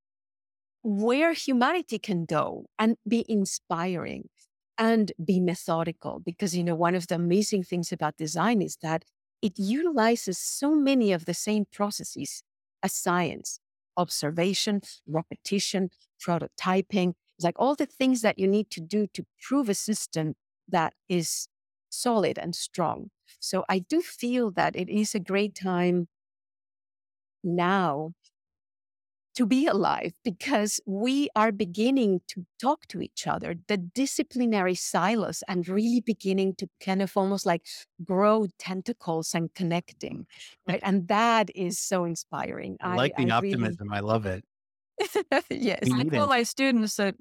where humanity can go and be inspiring and be methodical because you know one of the amazing things about design is that it utilizes so many of the same processes as science observation repetition prototyping. It's like all the things that you need to do to prove a system that is solid and strong. So i do feel that it is a great time now to be alive because we are beginning to talk to each other, the disciplinary silos, and really beginning to kind of almost like grow tentacles and connecting. Right. And that is so inspiring. I like the I optimism. Really... I love it. [laughs] yes. I tell my students that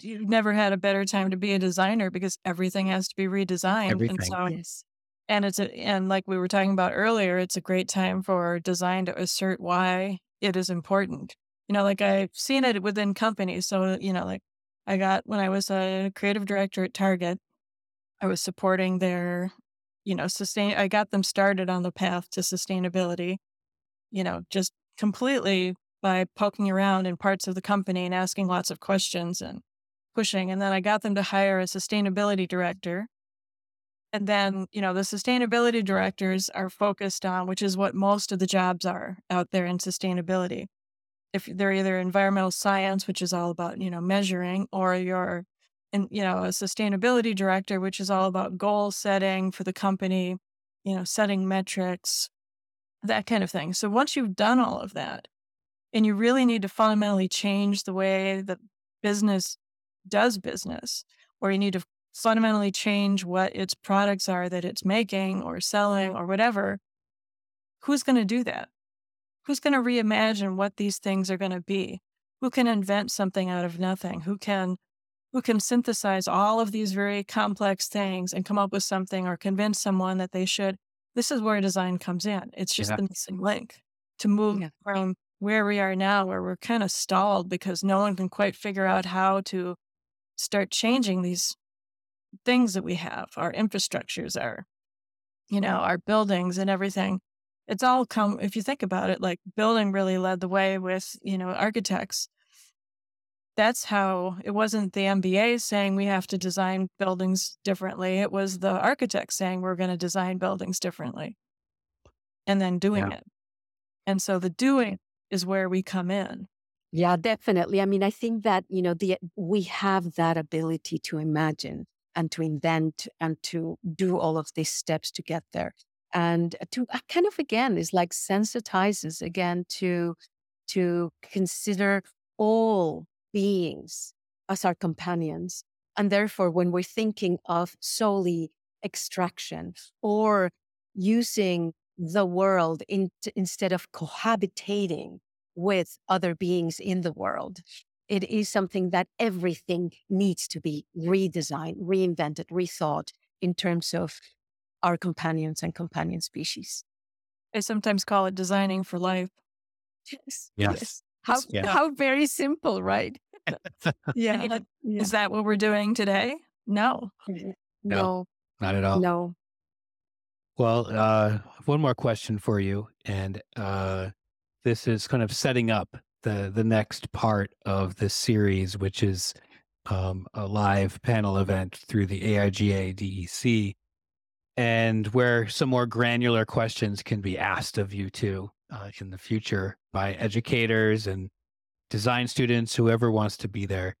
you've never had a better time to be a designer because everything has to be redesigned. Everything. And so yes. and it's a, and like we were talking about earlier, it's a great time for design to assert why it is important you know, like I've seen it within companies. So, you know, like I got when I was a creative director at Target, I was supporting their, you know, sustain, I got them started on the path to sustainability, you know, just completely by poking around in parts of the company and asking lots of questions and pushing. And then I got them to hire a sustainability director. And then, you know, the sustainability directors are focused on, which is what most of the jobs are out there in sustainability if they're either environmental science, which is all about, you know, measuring, or you're and you know, a sustainability director, which is all about goal setting for the company, you know, setting metrics, that kind of thing. So once you've done all of that, and you really need to fundamentally change the way that business does business, or you need to fundamentally change what its products are that it's making or selling or whatever, who's going to do that? Who's going to reimagine what these things are going to be? Who can invent something out of nothing? Who can who can synthesize all of these very complex things and come up with something or convince someone that they should? This is where design comes in. It's just yeah. the missing link to move yeah. from where we are now, where we're kind of stalled because no one can quite figure out how to start changing these things that we have, our infrastructures, our, you know, our buildings and everything it's all come if you think about it like building really led the way with you know architects. That's how it wasn't the mba saying we have to design buildings differently it was the architects saying we're going to design buildings differently and then doing yeah. it. And so the doing is where we come in. Yeah definitely i mean i think that you know the we have that ability to imagine and to invent and to do all of these steps to get there and to uh, kind of again is like sensitizes again to to consider all beings as our companions and therefore when we're thinking of solely extraction or using the world in, instead of cohabitating with other beings in the world it is something that everything needs to be redesigned reinvented rethought in terms of our companions and companion species. I sometimes call it designing for life. Yes. Yes. yes. How, yeah. how very simple, right? [laughs] yeah. yeah. Is that what we're doing today? No. No. no. Not at all. No. Well, uh, one more question for you. And uh, this is kind of setting up the, the next part of this series, which is um, a live panel event through the AIGA DEC and where some more granular questions can be asked of you too uh, in the future by educators and design students, whoever wants to be there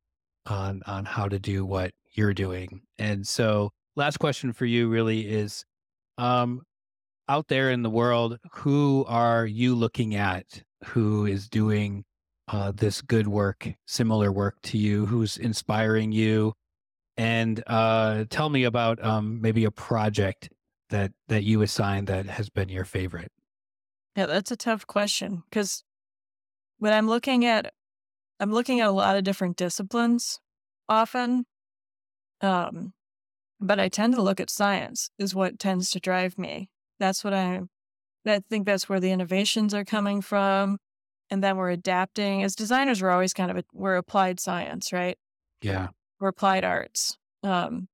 on on how to do what you're doing. And so, last question for you really is, um, out there in the world, who are you looking at? Who is doing uh, this good work, similar work to you? Who's inspiring you? And uh, tell me about um, maybe a project that that you assigned that has been your favorite. Yeah, that's a tough question because when I'm looking at, I'm looking at a lot of different disciplines often, um, but I tend to look at science is what tends to drive me. That's what I, I think that's where the innovations are coming from, and then we're adapting. As designers, we're always kind of a, we're applied science, right? Yeah or applied arts. Um,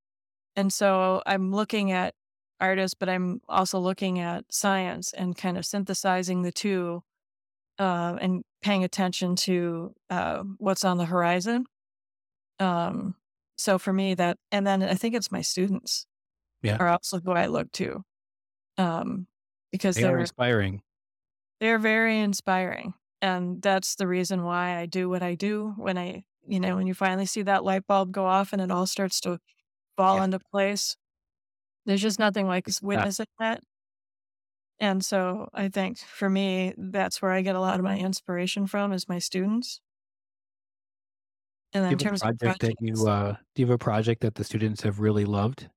and so I'm looking at artists, but I'm also looking at science and kind of synthesizing the two uh, and paying attention to uh, what's on the horizon. Um, so for me, that, and then I think it's my students yeah. are also who I look to um, because they they're inspiring. They're very inspiring. And that's the reason why I do what I do when I you know, when you finally see that light bulb go off and it all starts to fall yeah. into place. There's just nothing like witnessing yeah. that. And so I think for me, that's where I get a lot of my inspiration from is my students. And then in terms project of projects, that you uh, do you have a project that the students have really loved?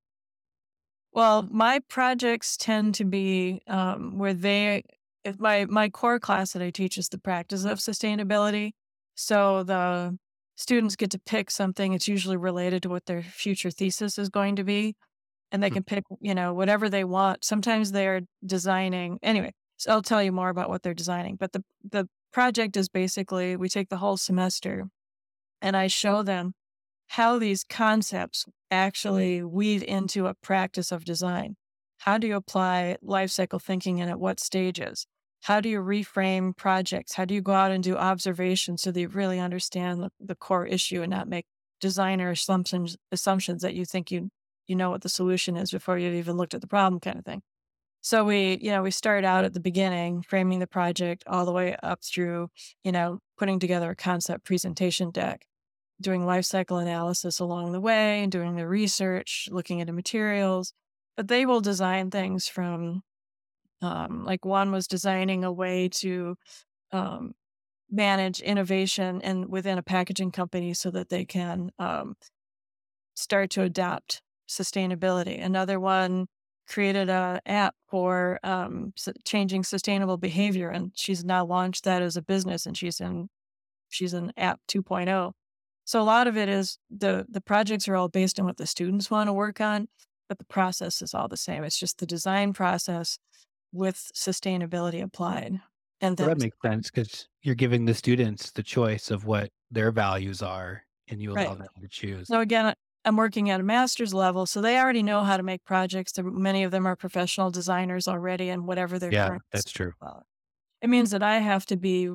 Well, my projects tend to be um, where they if my my core class that I teach is the practice of sustainability. So the students get to pick something. It's usually related to what their future thesis is going to be, and they hmm. can pick you know whatever they want. Sometimes they're designing anyway. So I'll tell you more about what they're designing. But the the project is basically we take the whole semester and I show them how these concepts actually weave into a practice of design. How do you apply life cycle thinking and at what stages? How do you reframe projects? How do you go out and do observations so that you really understand the, the core issue and not make designer assumptions assumptions that you think you you know what the solution is before you've even looked at the problem kind of thing. So we, you know, we start out at the beginning, framing the project all the way up through, you know, putting together a concept presentation deck, doing life cycle analysis along the way, and doing the research, looking into materials. But they will design things from, um, like one was designing a way to um, manage innovation and within a packaging company so that they can um, start to adapt sustainability. Another one created an app for um, changing sustainable behavior, and she's now launched that as a business, and she's in she's an app 2.0. So a lot of it is the the projects are all based on what the students want to work on, but the process is all the same. It's just the design process with sustainability applied. And well, that makes sense because you're giving the students the choice of what their values are, and you allow right. them to choose. So again, I'm working at a master's level, so they already know how to make projects. Many of them are professional designers already, and whatever their yeah, that's true. It means that I have to be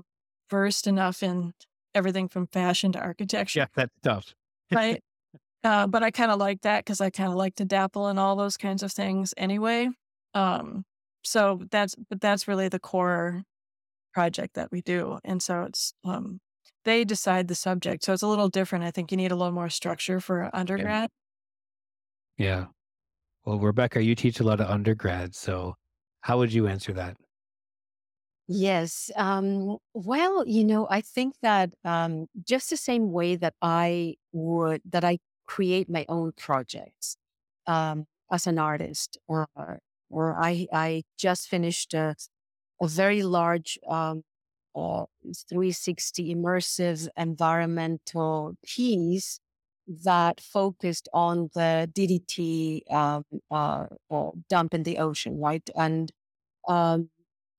versed enough in everything from fashion to architecture. Yeah, that's tough. right. Uh, but I kind of like that because I kind of like to dabble in all those kinds of things anyway. Um, so that's but that's really the core project that we do, and so it's um, they decide the subject. So it's a little different. I think you need a little more structure for undergrad. Yeah. yeah. Well, Rebeca, you teach a lot of undergrads. So how would you answer that? Yes. Um, well, you know, I think that um, just the same way that I would, that I create my own projects um, as an artist, or or I I just finished a, a very large um, uh, 360 immersive environmental piece that focused on the DDT um, uh, dump in the ocean, right? And um,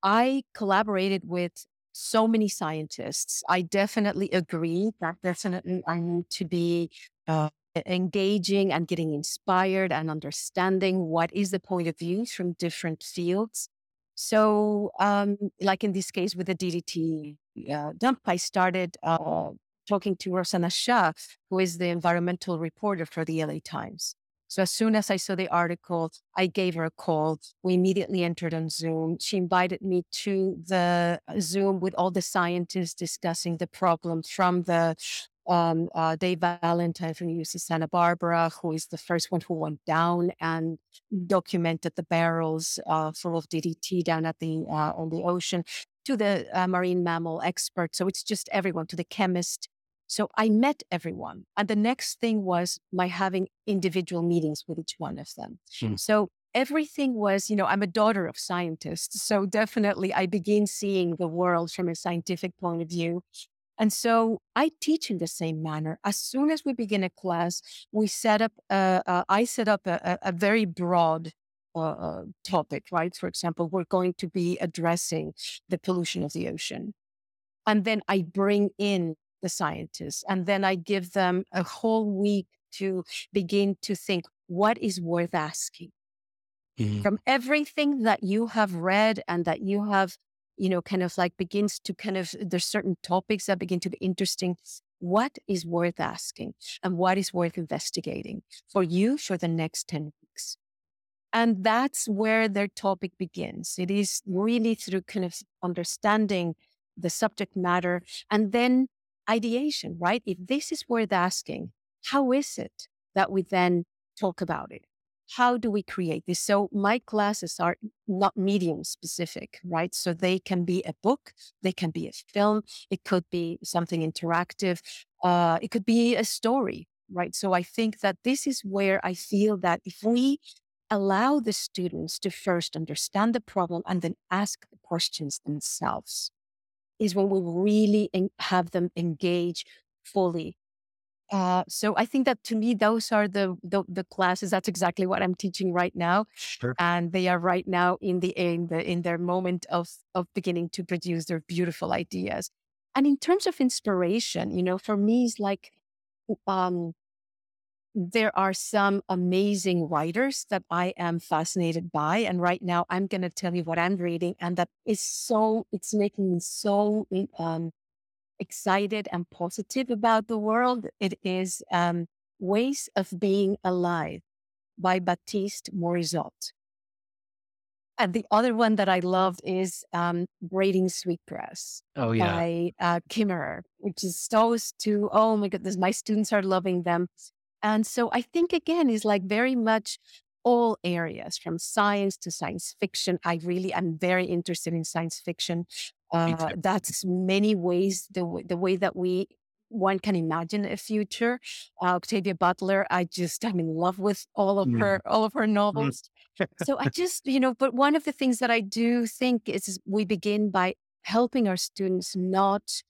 I collaborated with so many scientists. I definitely agree that definitely I need to be uh, engaging and getting inspired and understanding what is the point of view from different fields. So, um, like in this case with the DDT uh, dump, I started uh, talking to Rosanna Xia, who is the environmental reporter for the LA Times. So as soon as I saw the article, I gave her a call. We immediately entered on Zoom. She invited me to the Zoom with all the scientists discussing the problem from the um, uh, Dave Valentine from UC Santa Barbara, who is the first one who went down and documented the barrels uh, full of DDT down at the uh, on the ocean, to the uh, marine mammal expert. So it's just everyone, to the chemist. So I met everyone, and the next thing was my having individual meetings with each one of them. Mm. So everything was, you know, I'm a daughter of scientists. So definitely I begin seeing the world from a scientific point of view. And so I teach in the same manner. As soon as we begin a class, we set up, I set up a, a very broad uh, uh, topic, right? For example, we're going to be addressing the pollution of the ocean. And then I bring in the scientists and then I give them a whole week to begin to think what is worth asking. Mm-hmm. From everything that you have read and that you have you know, kind of like begins to kind of, there's certain topics that begin to be interesting. What is worth asking and what is worth investigating for you for the next 10 weeks? And that's where their topic begins. It is really through kind of understanding the subject matter and then ideation, right? If this is worth asking, how is it that we then talk about it? How do we create this? So my classes are not medium specific, right? So they can be a book, they can be a film, it could be something interactive, uh, it could be a story, right? So I think that this is where I feel that if we allow the students to first understand the problem and then ask the questions themselves, is when we really en- have them engage fully uh, so I think that to me, those are the, the, the classes. That's exactly what I'm teaching right now, Sure. and they are right now in the in the in their moment of of beginning to produce their beautiful ideas. And in terms of inspiration, you know, for me, it's like um, there are some amazing writers that I am fascinated by, and right now I'm going to tell you what I'm reading, and that is so it's making me so um, excited and positive about the world. It is um, Ways of Being Alive by Baptiste Morizot. And the other one that I loved is um, Braiding Sweetgrass Oh yeah. by uh, Kimmerer, which is those two. Oh my goodness, my students are loving them. And so I think again is like very much all areas from science to science fiction. I really am very interested in science fiction. Uh, that's many ways the w- the way that we one can imagine a future. Uh, Octavia Butler, I just I'm in love with all of Mm. her all of her novels. [laughs] so I just you know, but one of the things that I do think is, is we begin by helping our students not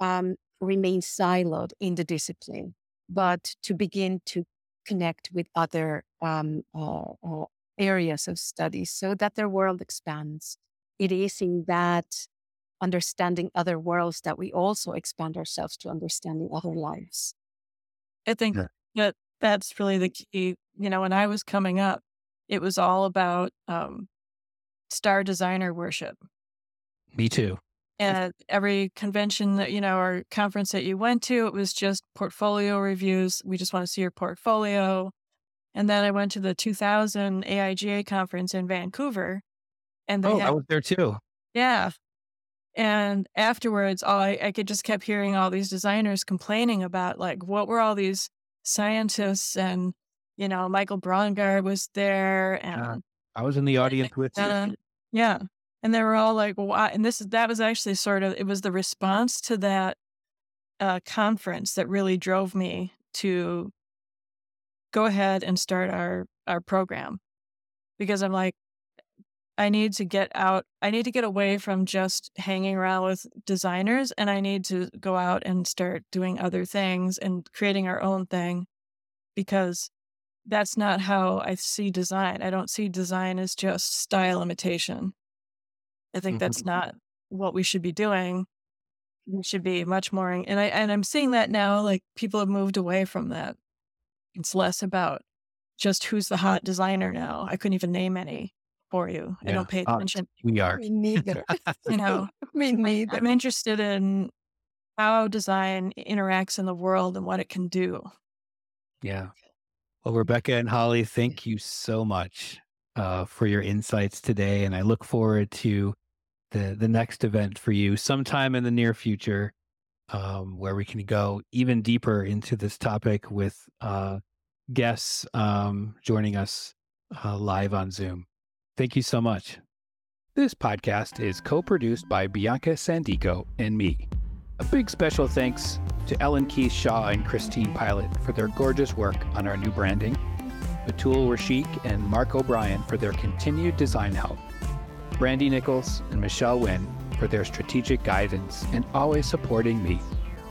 um, remain siloed in the discipline, but to begin to connect with other um, uh, uh, areas of study so that their world expands. It is in that understanding other worlds that we also expand ourselves to understanding other lives. I think Yeah. that that's really the key. You know, when I was coming up, it was all about um, star designer worship. Me too. And every convention that, you know, or conference that you went to, it was just portfolio reviews. We just want to see your portfolio. And then I went to the 2000 AIGA conference in Vancouver. And they Oh, had, I was there too. yeah. And afterwards, all I, I could just kept hearing all these designers complaining about like what were all these scientists and you know Michael Braungart was there and I was in the audience with you. uh, yeah, and they were all like, "Why?" And this is that was actually sort of it was the response to that uh, conference that really drove me to go ahead and start our our program because I'm like, I need to get out. I need to get away from just hanging around with designers, and I need to go out and start doing other things and creating our own thing because that's not how I see design. I don't see design as just style imitation. I think mm-hmm. that's not what we should be doing. We should be much more, and I and I'm seeing that now. Like people have moved away from that. It's less about just who's the hot designer now. I couldn't even name any for you. I don't pay Uh, attention. We are. Me neither. [laughs] [laughs] You know, [laughs] Me neither. I'm interested in how design interacts in the world and what it can do. Yeah. Well, Rebeca and Holly, thank you so much uh, for your insights today, and I look forward to the the next event for you sometime in the near future, um, where we can go even deeper into this topic with uh, guests um, joining us uh, live on Zoom. Thank you so much. This podcast is co-produced by Bianca Sandico and me. A big special thanks to Ellen Keith Shaw and Christine Pilot for their gorgeous work on our new branding, Batul Rashik and Mark O'Brien for their continued design help, Brandy Nichols and Michelle Wynn for their strategic guidance and always supporting me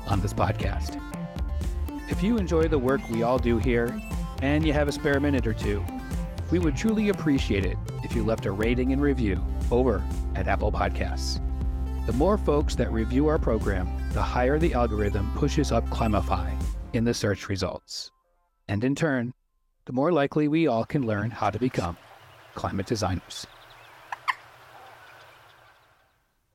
on this podcast. If you enjoy the work we all do here and you have a spare minute or two, we would truly appreciate it if you left a rating and review over at Apple Podcasts. The more folks that review our program, the higher the algorithm pushes up Climify in the search results. And in turn, the more likely we all can learn how to become climate designers.